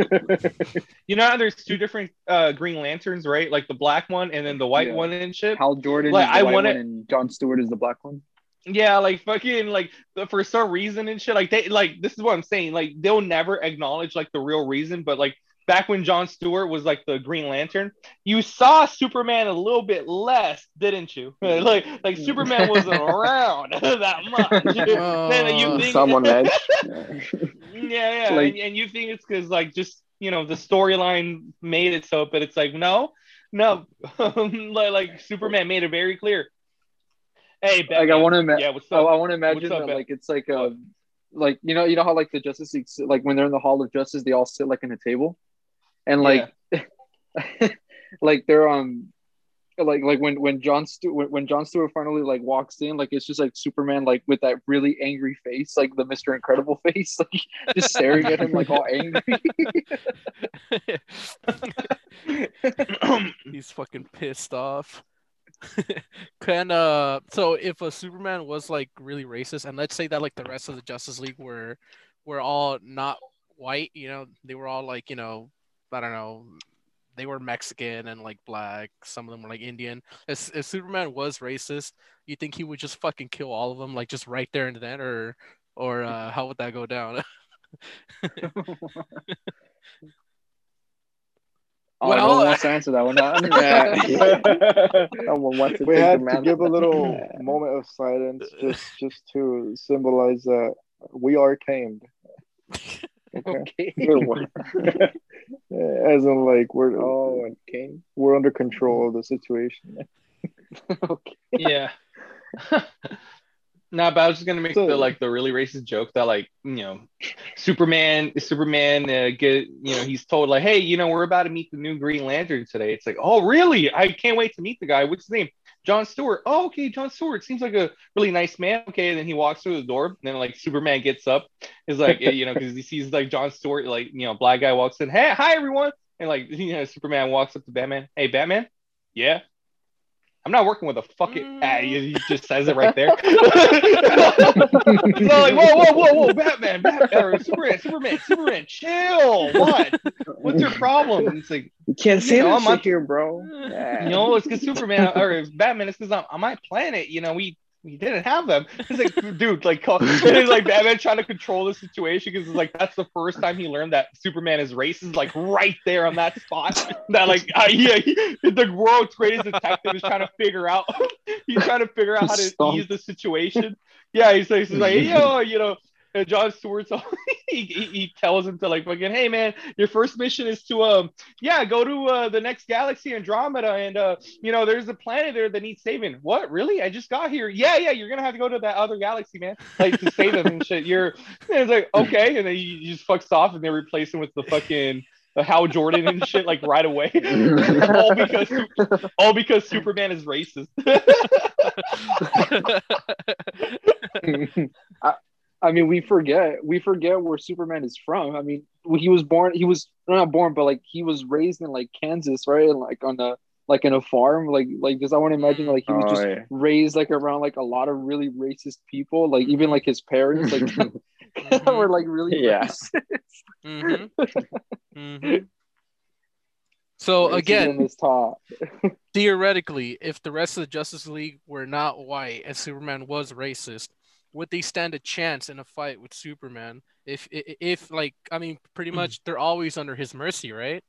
you know how there's two different uh green lanterns right like the black one and then the white Yeah. one and shit Hal Jordan Like, I white wanna- one and John Stewart is the black one. yeah like fucking like for some reason and shit like they like this is what i'm saying like they'll never acknowledge like the real reason but like back when john stewart was like the green lantern you saw superman a little bit less didn't you like like superman wasn't around that much Then you Uh, think- Someone edge. yeah, yeah, Like- and, and you think it's because like just you know the storyline made it so, but it's like no, no, like, like Superman made it very clear. Hey, Like I want to imagine. yeah, what's up? I want to imagine up, that like it's like a like you know you know how like the Justice League like when they're in the Hall of Justice they all sit like in a table, and like like they're um like like when when John Stewart when, when John Stewart finally like walks in like it's just like Superman like with that really angry face like the Mister Incredible face like just staring at him like all angry. He's fucking pissed off. Can uh so if a Superman was like really racist and let's say that like the rest of the Justice League were were all not white, you know, they were all like, you know, I don't know, they were Mexican and like black, some of them were like Indian. If, if Superman was racist, you think he would just fucking kill all of them like just right there and then or or uh how would that go down? Oh, Well, no one wants to answer that one. huh? Someone wants to we take had to give a little moment of silence just just to symbolize that we are tamed okay Okay. as in like we're Oh, okay. we're under control of the situation okay. yeah. nah, but I was just gonna make So- the like the really racist joke that like you know, Superman, Superman, uh, get you know he's told like, hey, you know, we're about to meet the new Green Lantern today. It's like, oh really? I can't wait to meet the guy. What's his name? John Stewart. Oh, okay, John Stewart seems like a really nice man. Okay, and then he walks through the door. And then like Superman gets up, is like you know because he sees like John Stewart, like you know, black guy walks in. Hey, hi everyone, and like you know, Superman walks up to Batman. Hey, Batman. Yeah. I'm not working with a fucking. Ah, he he just says it right there. so like, whoa, whoa, whoa, whoa, Batman, Batman, Superman, Superman, Superman, chill. What? What's your problem? And it's like, You can't say You know, that I'm shit on- here, bro. you know, it's because Superman or Batman. It's because on, on my planet, you know, we he didn't have them. He's like, dude, like, call, like Batman trying to control the situation because it's like that's the first time he learned that Superman is racist, like right there on that spot. That like, uh, yeah, he, the world's greatest detective is trying to figure out. he's trying to figure out how to Stumped. ease the situation. Yeah, he's like, he's like, yo, you know. And John Stewart's he, he, he tells him to like fucking hey man your first mission is to um yeah go to uh, the next galaxy Andromeda and uh you know there's a planet there that needs saving. What? Really? I just got here. Yeah yeah you're gonna have to go to that other galaxy man like to save them and shit. You're and it's like okay and then he, he just fucks off and they replace him with the fucking Hal Jordan and shit like right away. All because all because Superman is racist. I, I mean, we forget we forget where Superman is from. I mean, he was born. He was not born, but like he was raised in like Kansas, right? And like on a like in a farm, like like just I want to imagine like he was Oh, just yeah. raised like around like a lot of really racist people, like even like his parents, like were like really Yeah. racist. Mm-hmm. hmm So again, Racism is taught. theoretically, if the rest of the Justice League were not white and Superman was racist, would they stand a chance in a fight with Superman? If if, if like I mean, pretty much they're always under his mercy, right?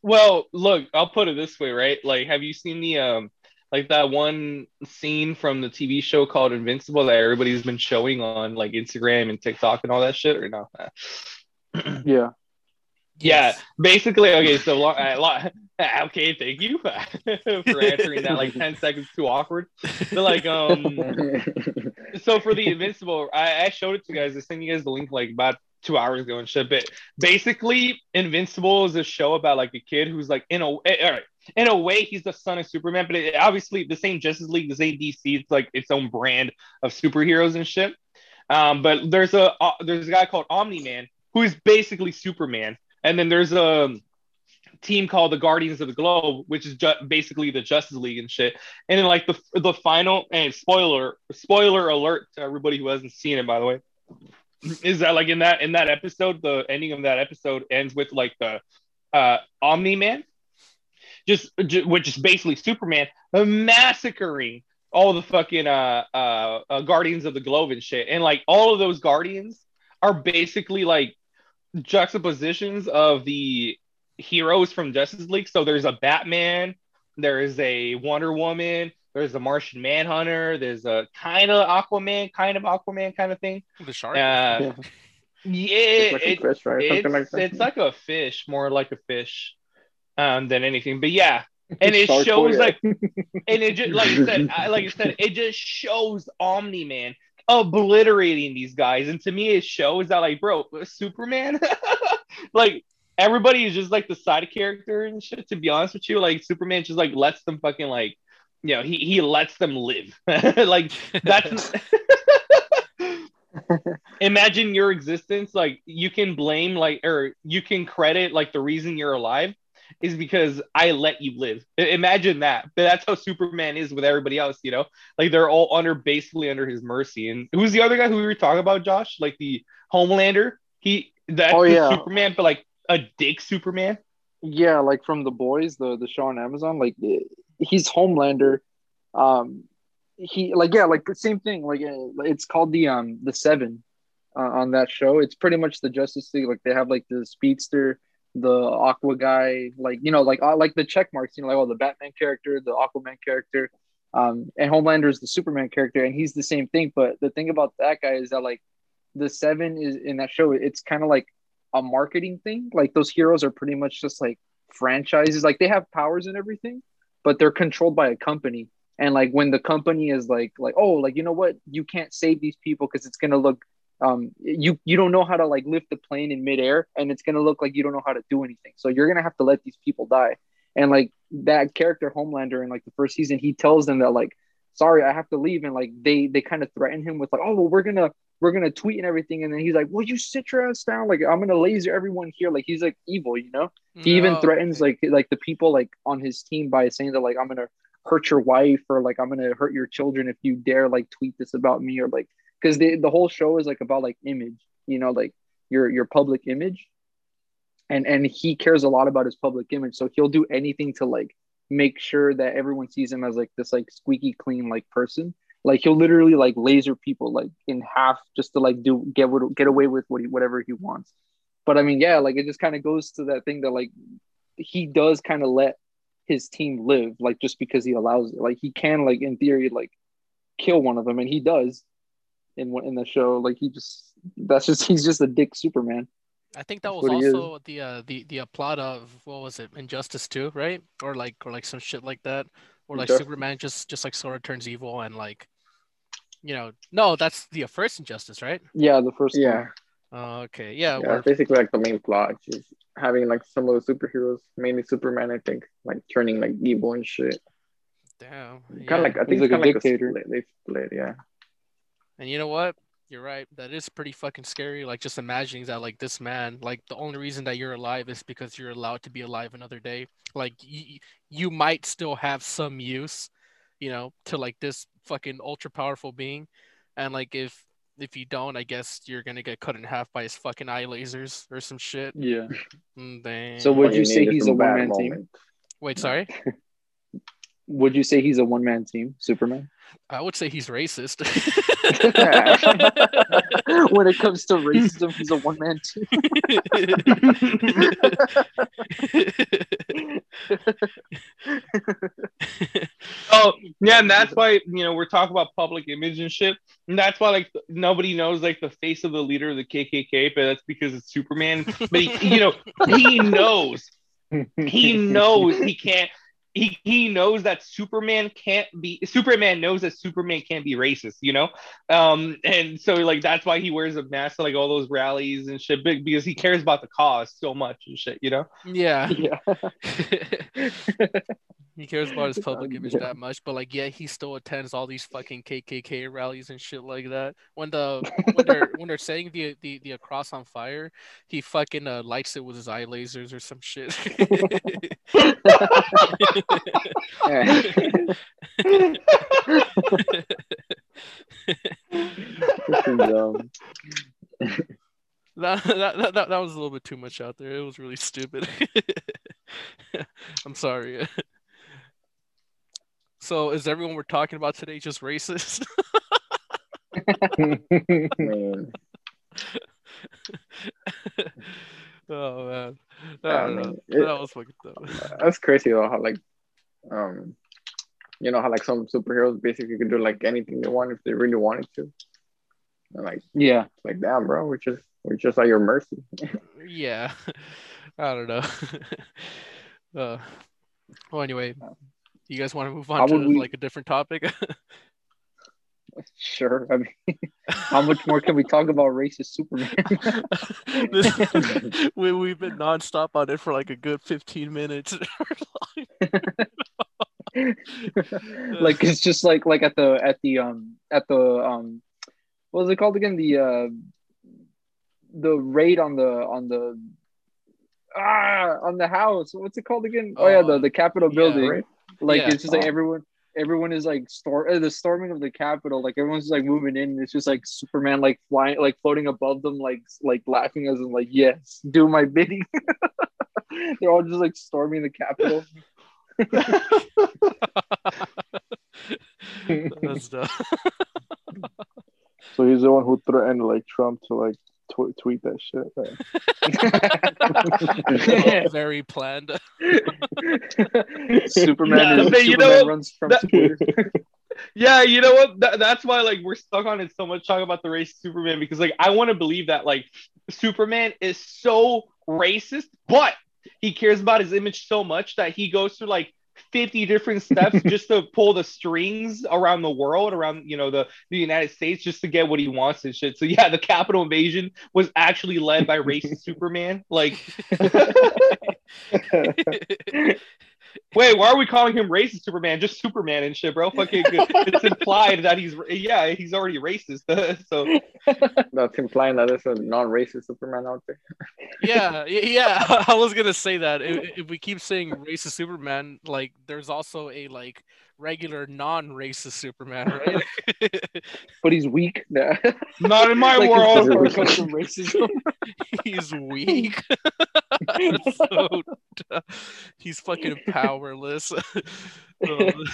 Well, look, I'll put it this way, right? Like, have you seen the um, like that one scene from the TV show called Invincible that everybody's been showing on like Instagram and TikTok and all that shit, or no? Yeah. Yeah, basically. Okay, so uh, lo- okay, thank you for answering that. Like ten seconds too awkward. But like, um, so for the Invincible, I, I showed it to you guys. I sent you guys the link like about two hours ago and shit. But basically, Invincible is a show about like a kid who's like in a eh, all right. In a way, he's the son of Superman, but it, obviously the same Justice League, the same DC. It's like its own brand of superheroes and shit. Um, but there's a uh, there's a guy called Omni Man who is basically Superman, and then there's a team called the Guardians of the Globe, which is ju- basically the Justice League and shit. And then like the the final and spoiler spoiler alert to everybody who hasn't seen it, by the way, is that like in that in that episode, the ending of that episode ends with like the uh Omni Man, just, ju- which is basically Superman massacring all the fucking uh, uh uh Guardians of the Globe and shit, and like all of those Guardians are basically like juxtapositions of the heroes from Justice League. So there's a Batman, there's a Wonder Woman, there's a Martian Manhunter, there's a kind of Aquaman, kind of Aquaman kind of thing. The shark. Uh, Yeah. yeah, It's like a it- fish, right? It's, like it's like a fish, more like a fish um, than anything. But yeah, and it shows like, and it just like I said, I, like I said, it just shows Omni Man obliterating these guys, and to me, it shows that like, bro, Superman, like everybody is just like the side character and shit. To be honest with you, like Superman just like lets them fucking like, you know, he he lets them live. like that's. Imagine your existence, like you can blame, like, or you can credit, like, the reason you're alive is because I let you live. Imagine that. But that's how Superman is with everybody else, you know? Like they're all under basically under his mercy. And who's the other guy who we were talking about, Josh? Like the Homelander? He that's Oh, yeah. Superman, but like a dick Superman. Yeah, like from the boys, the the show on Amazon, like eh, he's Homelander. Um, he like yeah, like the same thing. Like uh, it's called the um the Seven uh, on that show. It's pretty much the Justice League. Like they have like the speedster, the Aqua guy, like you know, like uh, like the check marks. You know, like oh the Batman character, the Aquaman character, um, and Homelander is the Superman character, and he's the same thing. But the thing about that guy is that like the Seven is in that show. It's kind of like a marketing thing. Like those heroes are pretty much just like franchises. Like they have powers and everything, but they're controlled by a company. And like when the company is like like oh like you know what you can't save these people because it's gonna look um you you don't know how to like lift the plane in midair and it's gonna look like you don't know how to do anything. So you're gonna have to let these people die. And like that character Homelander in like the first season, he tells them that like sorry I have to leave and like they they kind of threaten him with like oh well we're gonna we're gonna tweet and everything and then he's like well you sit your ass down like i'm gonna laser everyone here like he's like evil you know he even threatens like like the people like on his team by saying that like i'm gonna hurt your wife or like i'm gonna hurt your children if you dare like tweet this about me or like because the the whole show is like about like image you know like your your public image and and he cares a lot about his public image so he'll do anything to like make sure that everyone sees him as like this like squeaky clean like person Like he'll literally like laser people like in half just to like do get get away with what he, whatever he wants. But I mean, yeah, like it just kind of goes to that thing that like he does kind of let his team live, like just because he allows it. Like he can, like in theory, like kill one of them, and he does in in the show. Like he just that's just he's just a dick Superman. I think that That's was what he is. also the uh, the the plot of what was it, Injustice Two, right? Or like or like some shit like that, or like Injustice. Superman just just like sort of turns evil and like, you know, no, that's the uh, first Injustice, right? Yeah, the first Yeah, one. Uh, okay, yeah, yeah, where- basically like the main plot. is having like some of the superheroes, mainly Superman, I think, like turning like evil and shit. damn, Kind yeah. of like I He's think like a kind of like a dictator. split. They split, yeah. And you know what? You're right. That is pretty fucking scary. Like just imagining that like this man, like the only reason that you're alive is because you're allowed to be alive another day. Like you, you might still have some use, you know, to like this fucking ultra powerful being. And like if if you don't, I guess you're gonna get cut in half by his fucking eye lasers or some shit. Yeah. Mm, damn. So would All you say he's a one-man team? wait, sorry. Would you say he's a one man team, Superman? I would say he's racist. when it comes to racism, he's a one man team. Oh, yeah, and that's why you know we're talking about public image and shit, and that's why like nobody knows like the face of the leader of the KKK, but that's because it's Superman. But he, you know, he knows, he knows he can't. He, he knows that Superman can't be Superman knows that Superman can't be racist, you know, um, and so like that's why he wears a mask to like all those rallies and shit, because he cares about the cause so much and shit, you know. yeah. yeah. he cares about his public image that much, but like, yeah, he still attends all these fucking KKK rallies and shit like that. When the when they're when they're setting the the the cross on fire, he fucking uh, lights it with his eye lasers or some shit. That, that, that, that that was a little bit too much out there. It was really stupid. I'm sorry. so, is everyone we're talking about today just racist? Man, oh man, I Yeah, I don't know. it- that was fucking dumb. that's crazy though. How like, um, you know how like some superheroes basically could do like anything they want if they really wanted to. And like, Yeah. like damn, bro, we're just we're just at your mercy. Yeah, I don't know. uh, well, anyway, you guys want to move on to we- like a different topic? Sure. I mean, how much more can we talk about racist Superman? This- we we've been nonstop on it for like a good fifteen minutes. like it's just like like at the at the um at the um what was it called again the uh the raid on the on the ah on the house what's it called again oh, yeah the Oh, the capitol yeah. building Right. like Yeah. it's just like Oh. everyone everyone is like storm uh, the storming of the capitol like everyone's just like moving in and it's just like superman like flying like floating above them like like laughing as in like yes do my bidding they're all just like storming the capitol That's dumb. So he's the one who threatened like Trump to like tw- tweet that shit. right? Very planned. Superman, Nah, is, but you Superman know runs from That- Twitter. Yeah, you know what? That, that's why like we're stuck on it so much talking about the race Superman because like I want to believe that like Superman is so racist, but he cares about his image so much that he goes through like 50 different steps just to pull the strings around the world, around you know the, the United States just to get what he wants and shit. So yeah, the Capitol invasion was actually led by racist Superman. Like Wait, why are we calling him racist Superman? Just Superman and shit, bro. Fucking, it's implied that he's yeah, he's already racist. so That's implying that there's a non-racist Superman out there. yeah, yeah. I was gonna say that if, if we keep saying racist Superman, like there's also a like regular non-racist Superman, right? but he's weak. Nah. not in my like world. his power comes from racism. He's weak. So. He's fucking powerless. Um,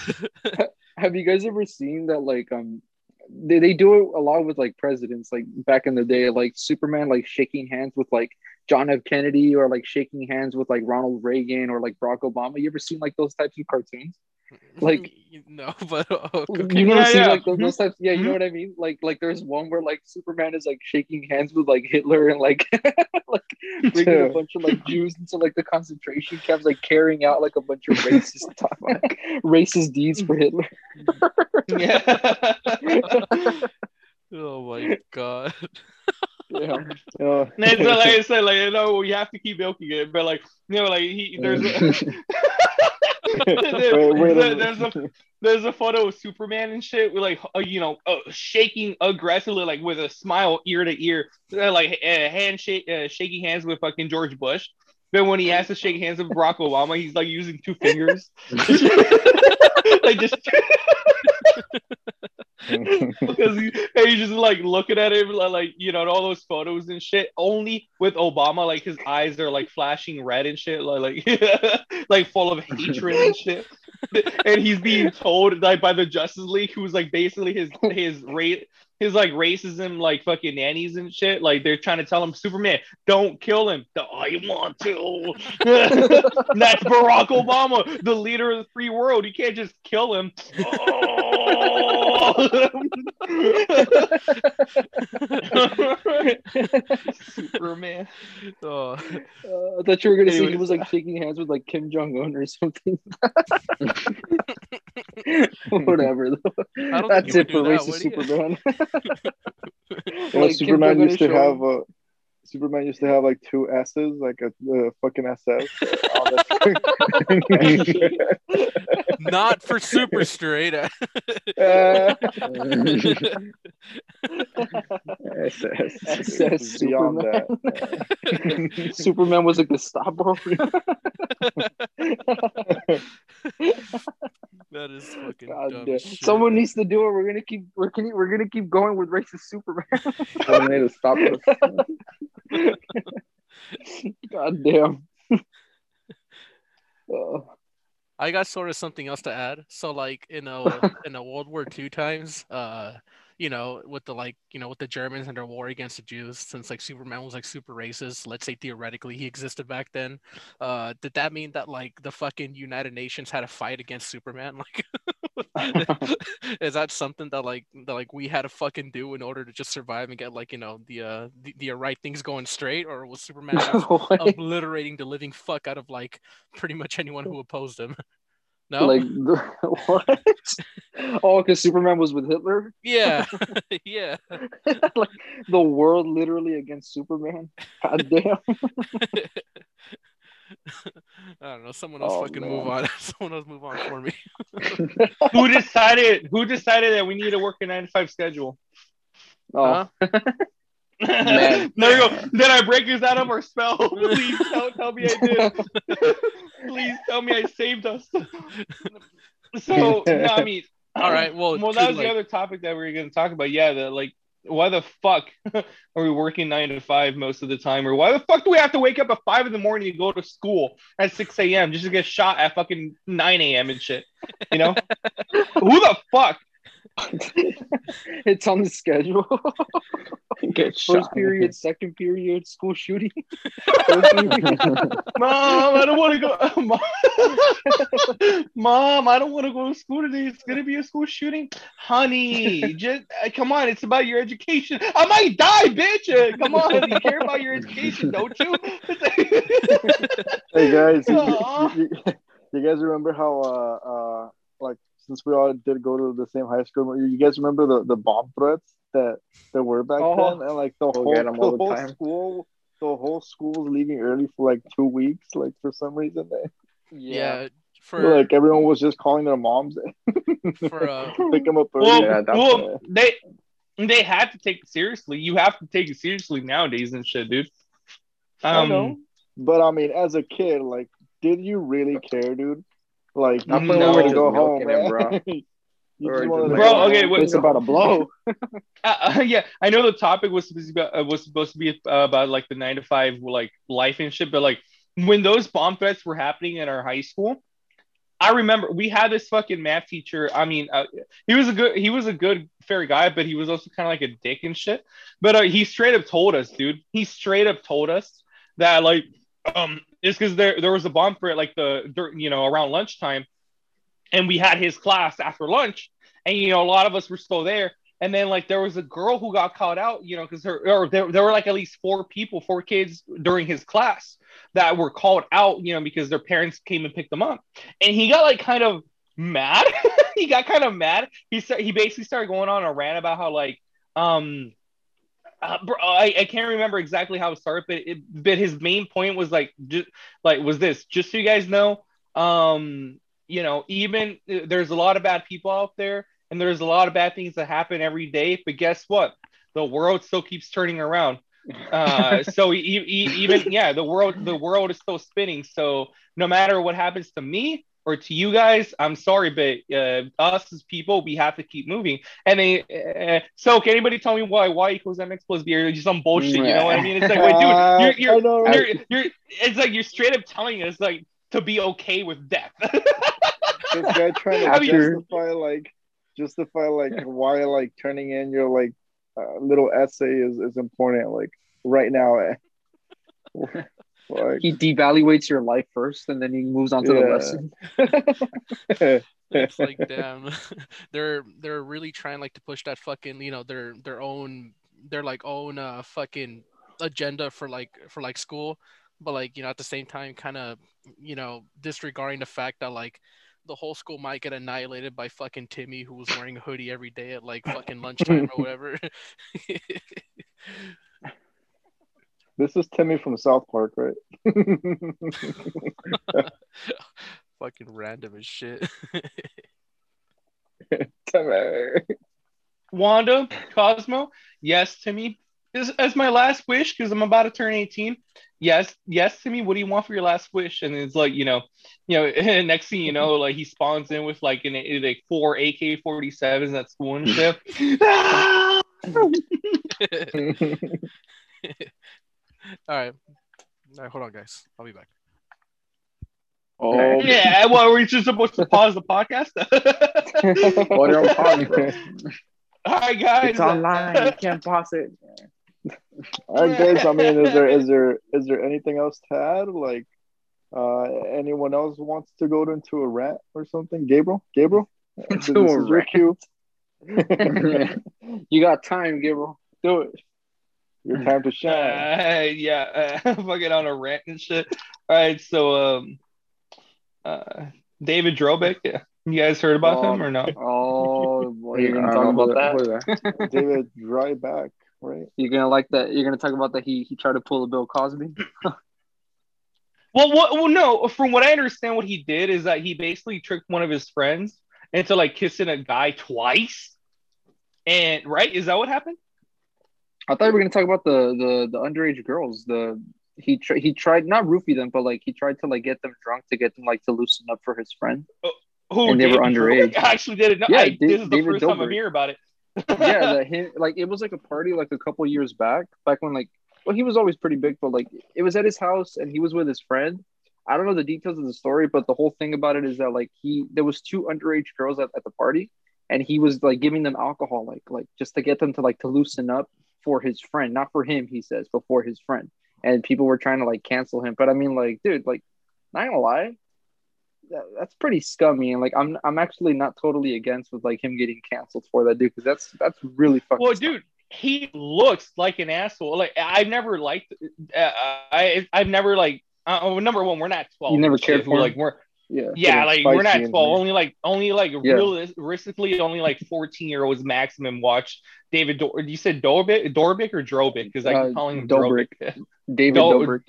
have you guys ever seen that like um they, they do it a lot with like presidents like back in the day like superman like shaking hands with like john f. Kennedy or like shaking hands with like ronald reagan or like barack obama. You ever seen like those types of cartoons? Like- no, but uh, you never Yeah, yeah. like those, those types? Yeah you know Mhm. what i mean? Like like there's one where like superman is like shaking hands with like hitler and like like bringing a bunch of like jews into like the concentration camps like carrying out like a bunch of racist like, racist deeds for hitler. Yeah. oh my god. yeah Uh, And it's like I said, like you know, you have to keep milking it, but like you know, like he there's a, Wait, wait a there's a there's a photo of Superman and shit with like uh, you know uh, shaking aggressively like with a smile ear to ear, uh, like uh, handshake uh, shaking hands with fucking George Bush. Then when he has to shake hands with Barack Obama, he's like using two fingers, like just because he, he's just like looking at him like, you know all those photos and shit only with obama like his eyes are like flashing red and shit like like, like full of hatred and shit. And he's being told like by the justice league who's like basically his his rate his like racism like fucking nannies and shit. Like they're trying to tell him superman don't kill him. "Oh, i want to. That's barack obama the leader of the free world. You can't just kill him Superman. Oh, Uh, I thought you were gonna say he was like shaking hands with like Kim Jong Un or something. Whatever. Though. That's it for do that, racist? Superman. you know, Like, Superman used to is have showing- uh, Superman used to have like two S's, like a uh, fucking SS. on Not for super straight. Uh, SS beyond Superman. that. Superman was a Gestapo. that is fucking God dumb damn. shit. Someone needs to do it. We're gonna keep. We're gonna. We're gonna keep going with racist Superman. Someone need to stop us. God damn. Uh, I got sort of something else to add. So like in a in a World War II times, uh, you know, with the like, you know, with the Germans and their war against the Jews, since like Superman was like super racist, let's say theoretically he existed back then. Uh, did that mean that like the fucking United Nations had a fight against Superman? Like, is that something that like that like we had to fucking do in order to just survive and get like you know the uh the, the right things going straight, or was Superman what? obliterating the living fuck out of like pretty much anyone who opposed him? No, Like what? Oh, because Superman was with Hitler. yeah, yeah. like the world literally against Superman. God damn. I don't know. Someone else Oh, fucking move on. Someone else move on for me. who decided? Who decided that we need to work a nine to five schedule? Oh, Huh? Man. there we go. Did I break this out of our spell? Please tell, tell me I did. Please tell me I saved us. so no, I mean, All right. Well, well, that was like- the other topic that we were going to talk about. Yeah, the like, why the fuck are we working nine to five most of the time, or why the fuck do we have to wake up at five in the morning to go to school at six a.m. just to get shot at fucking nine a.m. and shit? You know, who the fuck? it's on the schedule. Get First shot. period, second period, school shooting. Mom, I don't want to go. Mom, Mom, I don't want to go to school today. It's gonna be a school shooting, honey. Just uh, come on. It's about your education. I might die, bitch. Uh, come on, you care about your education, don't you? Hey guys, you, Aw. you, you- you guys remember how uh uh like since we all did go to the same high school, you guys remember the, the bomb threats that there were back Oh. then, and like the We'll whole, the all the whole school, the whole school was leaving early for like two weeks, like for some reason. They, yeah. For like everyone was just calling their moms for uh to pick them up early. well, Yeah, well, they they had to take it seriously. You have to take it seriously nowadays and shit, dude. I Um, know, but I mean, as a kid, like, did you really care, dude? Like, Not you when just we wanted were to go home, milking it, bro. You Or just wanted just to Bro, go okay, home. wait, It's about a blow. uh, uh, yeah, I know the topic was supposed to be about, uh, was supposed to be uh, about like the nine to five like life and shit, but like when those bomb threats were happening in our high school, I remember we had this fucking math teacher. I mean, uh, he was a good he was a good fair guy, but he was also kind of like a dick and shit. But uh, he straight up told us, dude. He straight up told us that like um it's because there there was a bumper at like the you know around lunchtime, and we had his class after lunch, and you know a lot of us were still there. And then like there was a girl who got caught out, you know, because her or there, there were like at least four people, four kids during his class that were called out, you know, because their parents came and picked them up. And he got like kind of mad. he got kind of mad. He said he basically started going on a rant about how like um uh, bro, I, I can't remember exactly how it started, but it, but his main point was like just like was this just so you guys know, um, you know, even there's a lot of bad people out there, and there's a lot of bad things that happen every day. But guess what? The world still keeps turning around. Uh, so e- e- even yeah, the world the world is still spinning. So no matter what happens to me or to you guys, I'm sorry, but uh, us as people, we have to keep moving. And they, uh, so can anybody tell me why y equals mx plus b or just some bullshit? You know what I mean? It's like, wait, dude, you're I know, you're, right? you're, you're it's like you're straight up telling us like to be okay with death. this guy trying to I mean- justify like justify like why like turning in your like uh, little essay is, is important like right now. like, He devaluates your life first, and then he moves on to the lesson. It's like damn, they're they're really trying like to push that fucking you know their their own their like own uh fucking agenda for like for like school, but like you know at the same time kind of you know disregarding the fact that like the whole school might get annihilated by fucking Timmy who was wearing a hoodie every day at like fucking lunchtime or whatever. This is timmy from south park right fucking random as shit. Timmy. Wanda, Cosmo, yes Timmy. me. As, as my last wish, because I'm about to turn 18. Yes, yes Timmy. What do you want for your last wish? And it's like, you know, you know, next thing you know, like he spawns in with like an like four AK-47s at school and shit. All right. All right, hold on, guys. I'll be back. oh yeah, well, we're just supposed to pause the podcast. What are you calling? All right, guys. It's online. You can't pause it. All right, guys. I mean, is there is there is there anything else to add? Like, uh, anyone else wants to go into a rant or something? Gabriel, Gabriel, this Into a is your rant. cue. you got time, Gabriel. Do it. Your time to shine. Uh, yeah, uh, fucking on a rant and shit. All right, so um, uh, David Drobick, yeah. you guys heard about him or no? Oh, boy, you're gonna talk about that. that- David Dryback, right? You're gonna like that. You're gonna talk about that. He he tried to pull a Bill Cosby. Well, what, well, no. From what I understand, what he did is that he basically tricked one of his friends into like kissing a guy twice. And right, is that what happened? I thought we were gonna talk about the the the underage girls. The he tr- he tried not roofie them, but like he tried to like get them drunk to get them like to loosen up for his friend. Oh, who And they were underage. Drobick actually did it. No, Yeah, I, this is the David first time I'm Dobrik. hearing about it. yeah, that him like it was like a party like a couple years back, back when like well he was always pretty big, but like it was at his house and he was with his friend. I don't know the details of the story, but the whole thing about it is that like he there was two underage girls at, at the party and he was like giving them alcohol like like just to get them to like to loosen up for his friend, not for him, he says, but for his friend. And people were trying to like cancel him. But I mean like, dude, like not gonna lie, that, that's pretty scummy. And like I'm I'm actually not totally against with like him getting canceled for that dude, because that's that's really fucking Well, scummy. dude, he looks like an asshole. Like I've never liked. Uh, I I've never like. Uh, number one, we're not twelve. You never cared for like we're Yeah. yeah, like we're not twelve. Only like only like Yeah. realistically only like fourteen year olds maximum watch David. Dor- you said Dorbick, Dorbick or Drobick? Because I Uh, keep calling him Dobrik. Drobick. David Dol- Dobrik.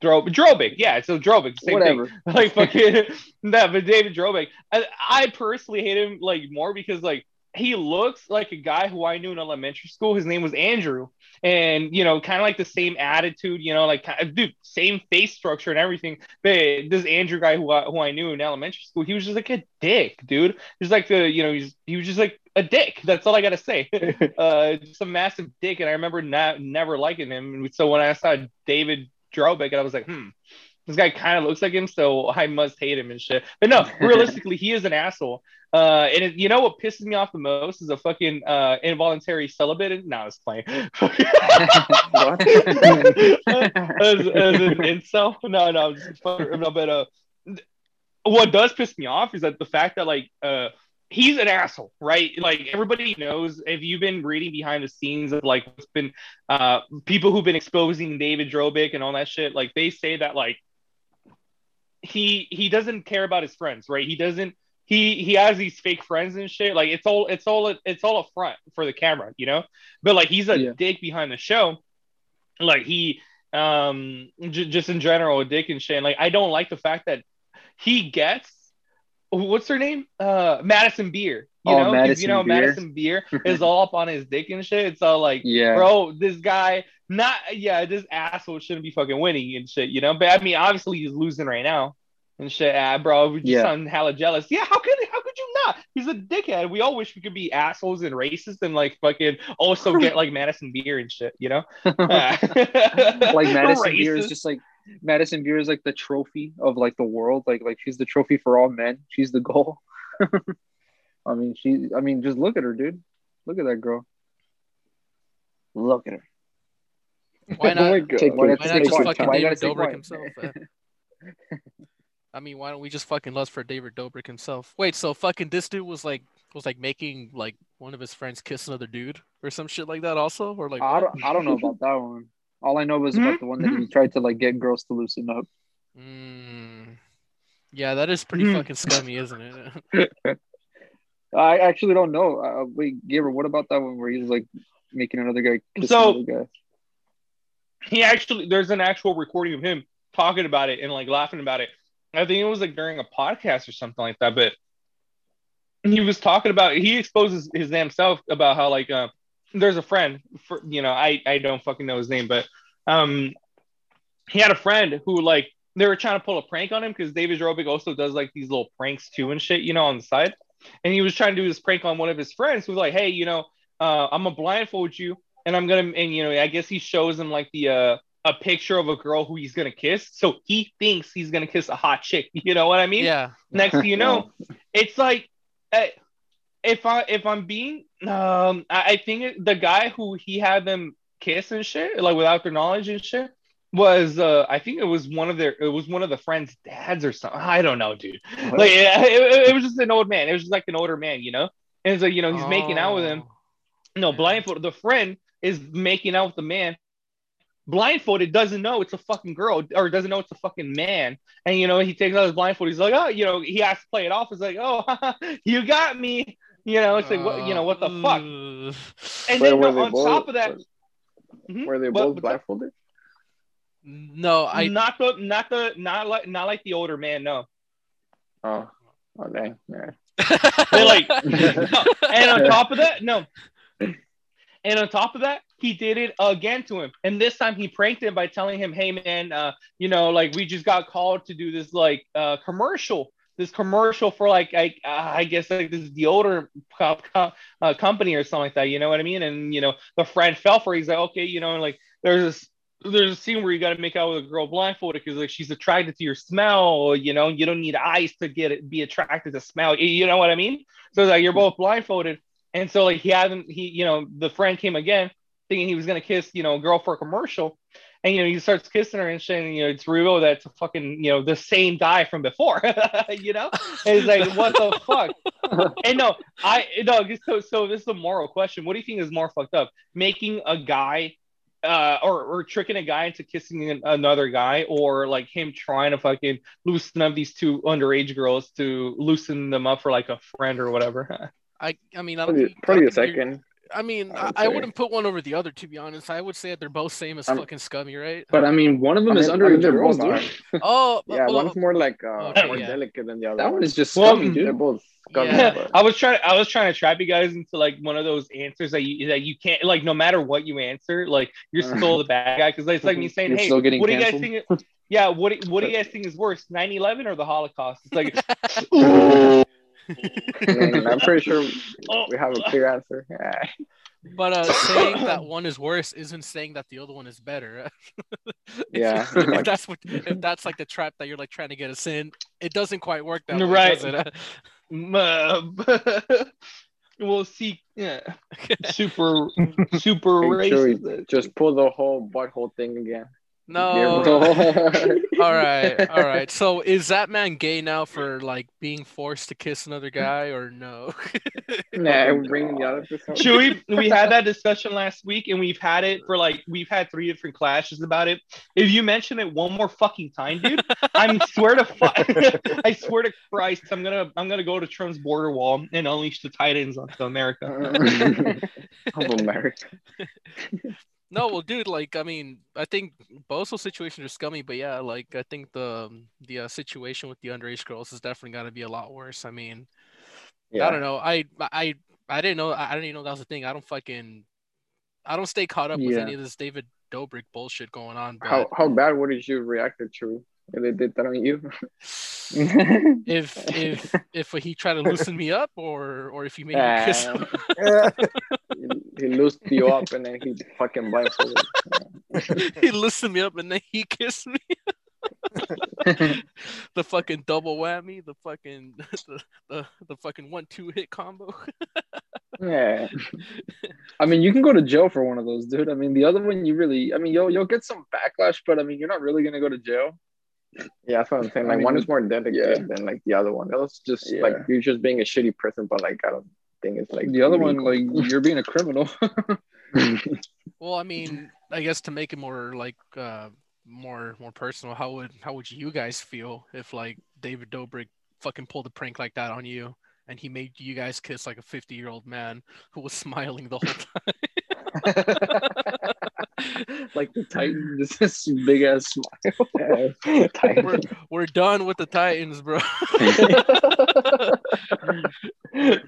Dro- Drobick, yeah. So Drobic, same thing. Whatever. like fucking that, but David Drobic, I, I personally hate him like more because like he looks like a guy who I knew in elementary school. His name was Andrew, and you know, kind of like the same attitude. You know, like dude, same face structure and everything. But this Andrew guy who I, who I knew in elementary school, he was just like a dick, dude. He's like the you know he's he was just like a dick. That's all I gotta say. uh, just a massive dick, and I remember not never liking him. And so when I saw David Drobick, I was like, hmm. this guy kind of looks like him, so I must hate him and shit. But no, realistically, he is an asshole. Uh, and it, you know what pisses me off the most is a fucking uh involuntary celibate. No, I was playing. As, as an incel. No, no, I'm just fucking, no, but uh, what does piss me off is that the fact that like uh he's an asshole, right? Like everybody knows if you've been reading behind the scenes of like what's been uh people who've been exposing David Drobick and all that shit, like they say that like he he doesn't care about his friends, right? He doesn't he he has these fake friends and shit. Like it's all it's all it's all a front for the camera, you know. But like he's a Yeah. dick behind the show. Like he um j- just in general a dick and shit. And, like I don't like the fact that he gets what's her name? Uh Madison Beer. You Oh, know, Madison you know Beer. Madison Beer is all up on his dick and shit. It's all like yeah. bro, this guy, not yeah, this asshole shouldn't be fucking winning and shit, you know. But I mean, obviously he's losing right now and shit. Ah, bro, we just Yeah. sound hella jealous. Yeah, how could how could you not? He's a dickhead. We all wish we could be assholes and racist and like fucking also get like Madison Beer and shit, you know. like Madison Beer is just like Madison Beer is like the trophy of like the world. Like like she's the trophy for all men. She's the goal. I mean she I mean just look at her, dude. Look at that girl. Look at her. Why Oh not? Take- Why why not just fucking David Dobrik one? himself? I mean, why don't we just fucking lust for David Dobrik himself? Wait, so fucking this dude was like was like making like one of his friends kiss another dude or some shit like that also, or like I don't I don't know about that one. All I know was about the one that he tried to like get girls to loosen up. Mm. Yeah, that is pretty fucking scummy, isn't it? I actually don't know. Uh, wait, Gabriel, what about that one where he's like making another guy kiss So- another guy? he actually there's an actual recording of him talking about it and like laughing about it. I think it was like during a podcast or something like that, but he was talking about he exposes his damn self about how like uh, there's a friend for you know I I don't fucking know his name, but um he had a friend who like they were trying to pull a prank on him because David Dobrik also does like these little pranks too and shit, you know, on the side. And he was trying to do this prank on one of his friends who was like, hey, you know, uh, I'm gonna blindfold you and I'm gonna and you know, I guess he shows him like the uh a picture of a girl who he's gonna kiss. So he thinks he's gonna kiss a hot chick. You know what I mean? yeah. Next thing you know, it's like uh, if I if I'm being um I, I think the guy who he had them kiss and shit like without their knowledge and shit was uh I think it was one of their it was one of the friends' dads or something. I don't know, dude. Like it, it, it was just an old man. It was just like an older man, you know. And it's like you know he's making out with him. Oh. No, blindfold. The friend is making out with the man. Blindfolded doesn't know it's a fucking girl or doesn't know it's a fucking man. And you know, he takes out his blindfold. He's like, oh, you know, he has to play it off. He's like, oh, you got me. You know, it's like, what, you know, what the fuck? Uh, And Wait, then were no, they on both- top of that, Mhm. Were they both but blindfolded? No, I not the, not the, not like, not like the older man. No, Oh, okay. dang. Yeah. they like, no. and on top of that, no. And on top of that, he did it again to him. And this time he pranked him by telling him, hey, man, uh, you know, like we just got called to do this like uh, commercial, this commercial for like, I, I guess like this deodorant co- uh, company or something like that. You know what I mean? And, you know, the friend fell for it. He's like, okay, you know, like there's this. There's a scene where you got to make out with a girl blindfolded because like she's attracted to your smell. You know, you don't need eyes to get it, be attracted to smell. You- know what I mean? So like you're both blindfolded, and so like he hasn't he you know the friend came again thinking he was gonna kiss you know a girl for a commercial, and you know he starts kissing her and shit, and you know it's revealed that it's a fucking you know the same guy from before, you know, and it's like what the fuck. And no, I no. So so this is a moral question. What do you think is more fucked up? Making a guy. Uh, or, or tricking a guy into kissing an, another guy, or like him trying to fucking loosen up these two underage girls to loosen them up for like a friend or whatever. I I mean I don't Probably, think- I probably don't the second. I mean, I I, would I say. wouldn't put one over the other to be honest. I would say that they're both same as I'm- fucking scummy, right? But I mean, one of them I is mean- I mean, underage girls, dude. oh, Yeah, well, one's more like uh, Okay, more yeah. delicate than the other. That one is just Well, scummy, They're both scummy, Yeah. but- I was trying. I was trying to trap you guys into like one of those answers that you that you can't like. No matter what you answer, like you're still the bad guy because it's like me saying, You're "Hey, still getting what do you guys canceled. think? Yeah, what do- what do you guys think is worse, 9/11 or the Holocaust?" It's like, ooh, I mean, I'm pretty sure we have a clear answer. Yeah. But uh, saying that one is worse isn't saying that the other one is better. If- Yeah. if that's what if that's like the trap that you're like trying to get us in, it doesn't quite work that way. Right. does it? We'll see. Yeah, super, super Hey, Chewy, racist. Just pull the whole butthole thing again. No. All right, all right. So is that man gay now for like being forced to kiss another guy or no? Nah, we're bringing the other person. Chewy, we had that discussion last week, and we've had it for like we've had three different clashes about it. If you mention it one more fucking time, dude, I swear to fu- I swear to Christ, I'm gonna I'm gonna go to Trump's border wall and unleash the Titans onto America. of America. No, well, dude, like, I mean, I think both those situations are scummy, but yeah, like, I think the the uh, situation with the underage girls is definitely got to be a lot worse. I mean, I don't know. I I I didn't know. I didn't even know that was a thing. I don't fucking, I don't stay caught up with any of this David Dobrik bullshit going on. But How how bad would you react to they did that on you? if if if he tried to loosen me up, or or if he made me kiss him, he, he loosed you up and then he fucking blindfolded. he loosened me up and then he kissed me. the fucking double whammy, the fucking the, the, the fucking one two hit combo. Yeah. I mean, you can go to jail for one of those, dude. I mean, the other one, you really, I mean, you'll you'll get some backlash, but I mean, you're not really gonna go to jail. Yeah, that's what I'm saying. I Like mean, one is more dedicated yeah. than like the other one. That was just Yeah. like you're just being a shitty person, but like I don't think it's like the other one, like you're being a criminal. well, I mean, I guess to make it more like uh more more personal, how would how would you guys feel if like David Dobrik fucking pulled a prank like that on you and he made you guys kiss like a 50 year old man who was smiling the whole time? like the Titans, just this big ass smile. We're, we're done with the Titans, bro.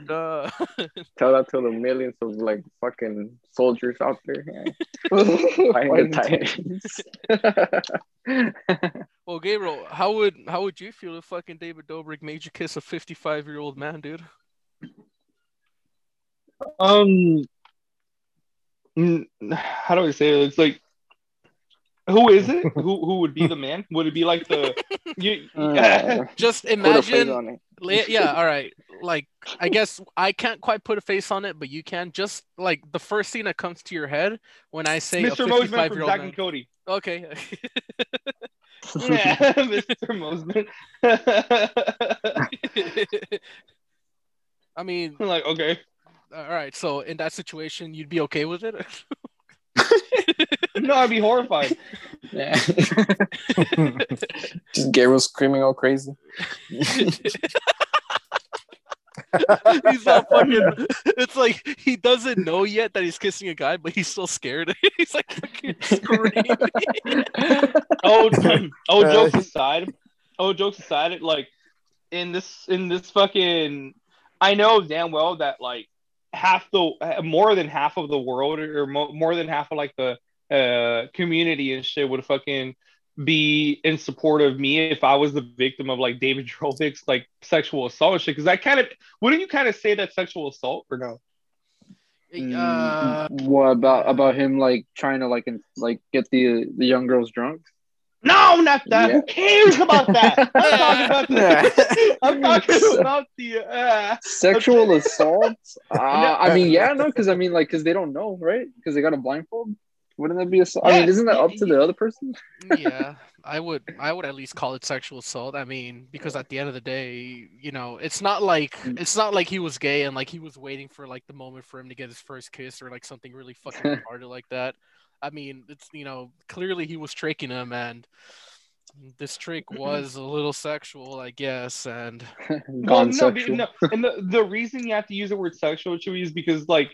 Duh. Tell that to the millions of like fucking soldiers out there. Yeah. Fighting the Titans. Well, Gabriel, how would how would you feel if fucking David Dobrik made you kiss a 55 year old man, dude? Um, how do I say it? It's like, who is it? who who would be the man? Would it be like the you? Uh, Just put a face imagine on it. Yeah, all right. Like, I guess I can't quite put a face on it, but you can. Just like the first thing that comes to your head when I say Mr. Mosman 55 from year Zack and Cody. Okay. Yeah, Mr. Mosman. I mean, I'm like, okay. All right. So in that situation, you'd be okay with it? No, I'd be horrified. Yeah. Just Gabriel screaming all crazy. he's not fucking. It's like he doesn't know yet that he's kissing a guy, but he's still scared. he's like fucking screaming. Oh, oh, Uh, jokes aside. Oh, jokes aside. Like in this, in this fucking, I know damn well that like half the, more than half of the world, or mo- more than half of like the uh community and shit would fucking be in support of me if I was the victim of like David Dobrik's like sexual assault and shit. Because I kind of, wouldn't you kind of say that sexual assault or no? Uh, what about about him like trying to like in, like get the the young girls drunk? No, not that. Yeah. Who cares about that? I'm talking about the. I'm talking about the. Uh, Sexual assault? Uh, I mean, yeah, no, because I mean, like, because they don't know, right? Because they got a blindfold. Wouldn't that be assault? I mean, Yeah, isn't that up to the other person? yeah, I would. I would at least call it sexual assault. I mean, because at the end of the day, you know, it's not like it's not like he was gay and like he was waiting for like the moment for him to get his first kiss or like something really fucking retarded like that. I mean, it's you know clearly he was tricking him and this trick was a little sexual, I guess. And well, Gone no, sexual. no, and the, the reason you have to use the word sexual Chewy, is because like,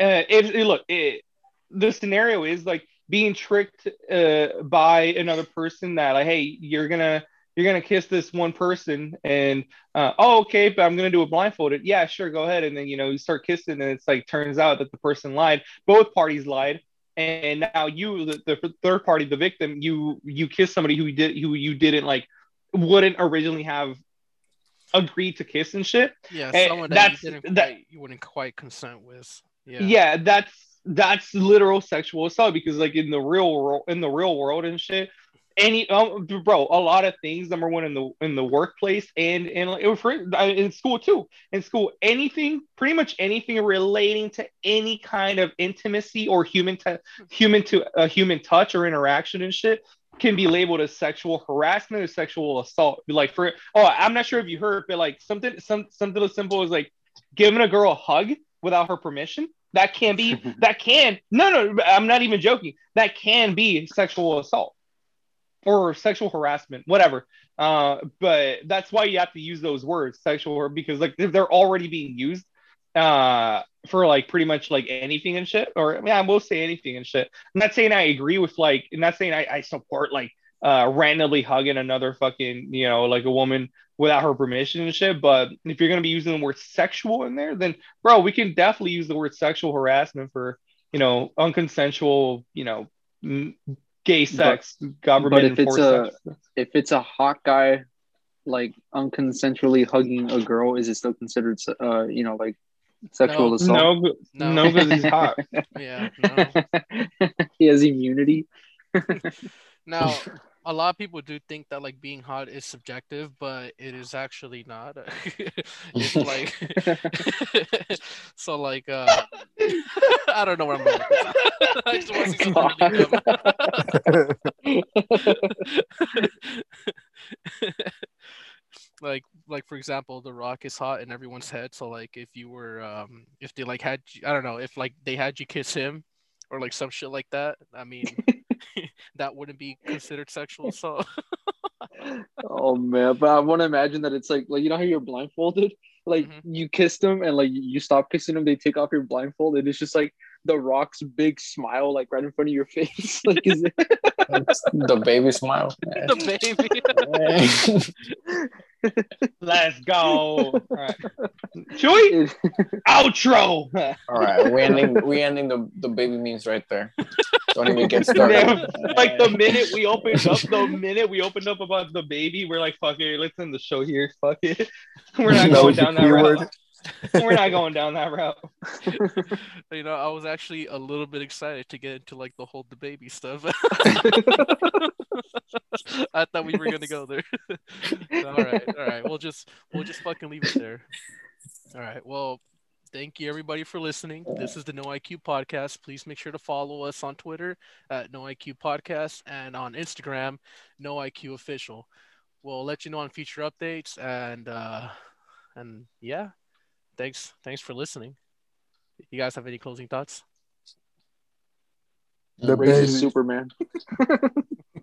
uh, if it, look, it, the scenario is like being tricked uh, by another person that like, hey, you're gonna you're gonna kiss this one person, and uh, oh, okay, but I'm gonna do it blindfolded. Yeah, sure, go ahead, and then you know you start kissing, and it's like turns out that the person lied. Both parties lied. And now you, the, the third party, the victim, you you kiss somebody who did who you didn't like wouldn't originally have agreed to kiss and shit. Yeah, Eh, someone that that's- you didn't that- quite, you wouldn't quite consent with. Yeah. Yeah. that's that's literal sexual assault because like in the real world in the real world and shit. Any um, bro, a lot of things. Number one in the in the workplace and and like, it was for, uh, in school too. In school, anything, pretty much anything relating to any kind of intimacy or human to human to a human touch or interaction and shit can be labeled as sexual harassment or sexual assault. Like for oh, I'm not sure if you heard, but like something some something as simple as like giving a girl a hug without her permission. That can be that can no no I'm not even joking. That can be sexual assault or sexual harassment, whatever. Uh, but that's why you have to use those words, sexual, because like they're- already being used uh for like pretty much like anything and shit. Or mean, I will say anything and shit. I'm not saying I agree with like, I'm not saying I, I support like uh randomly hugging another fucking, you know, like a woman without her permission and shit. But if you're gonna be using the word sexual in there, then bro, we can definitely use the word sexual harassment for you know unconsensual, you know, gay sex, government if it's a- sex. if it's a hot guy like unconsensually hugging a girl, is it still considered uh you know like sexual No. assault? No, g- No. no, because he's hot. Yeah. No. he has immunity. Now, a lot of people do think that like being hot is subjective, but it is actually not. it's like so like uh I don't know where I'm going. I just want to see something like like for example, The Rock is hot in everyone's head. So like if you were um if they like had I don't know if like they had you kiss him or like some shit like that. I mean that wouldn't be considered sexual assault. oh man, but I want to imagine that it's like like you know how you're blindfolded, like Mhm. you kissed them and like you stop kissing them, they take off your blindfold, and it's just like the Rock's big smile like right in front of your face. like is it? The baby smile. the baby. Let's go. All right. Chewy, outro. All right, we ending we ending the the baby memes right there. Don't even get started. like the minute we opened up, the minute we opened up about the baby, we're like, fuck it, let's end the show here. Fuck it. We're not That going down that keyword. We're not going down that route. you know, I was actually a little bit excited to get into like the whole the baby stuff. I thought we were gonna go there. all right, all right. We'll just we'll just fucking leave it there. All right. Well, thank you everybody for listening. This is the No IQ podcast. Please make sure to follow us on Twitter at No IQ Podcast and on Instagram No IQ Official. We'll let you know on future updates and uh and yeah. Thanks thanks for listening. You guys have any closing thoughts? The Racist baby. Superman.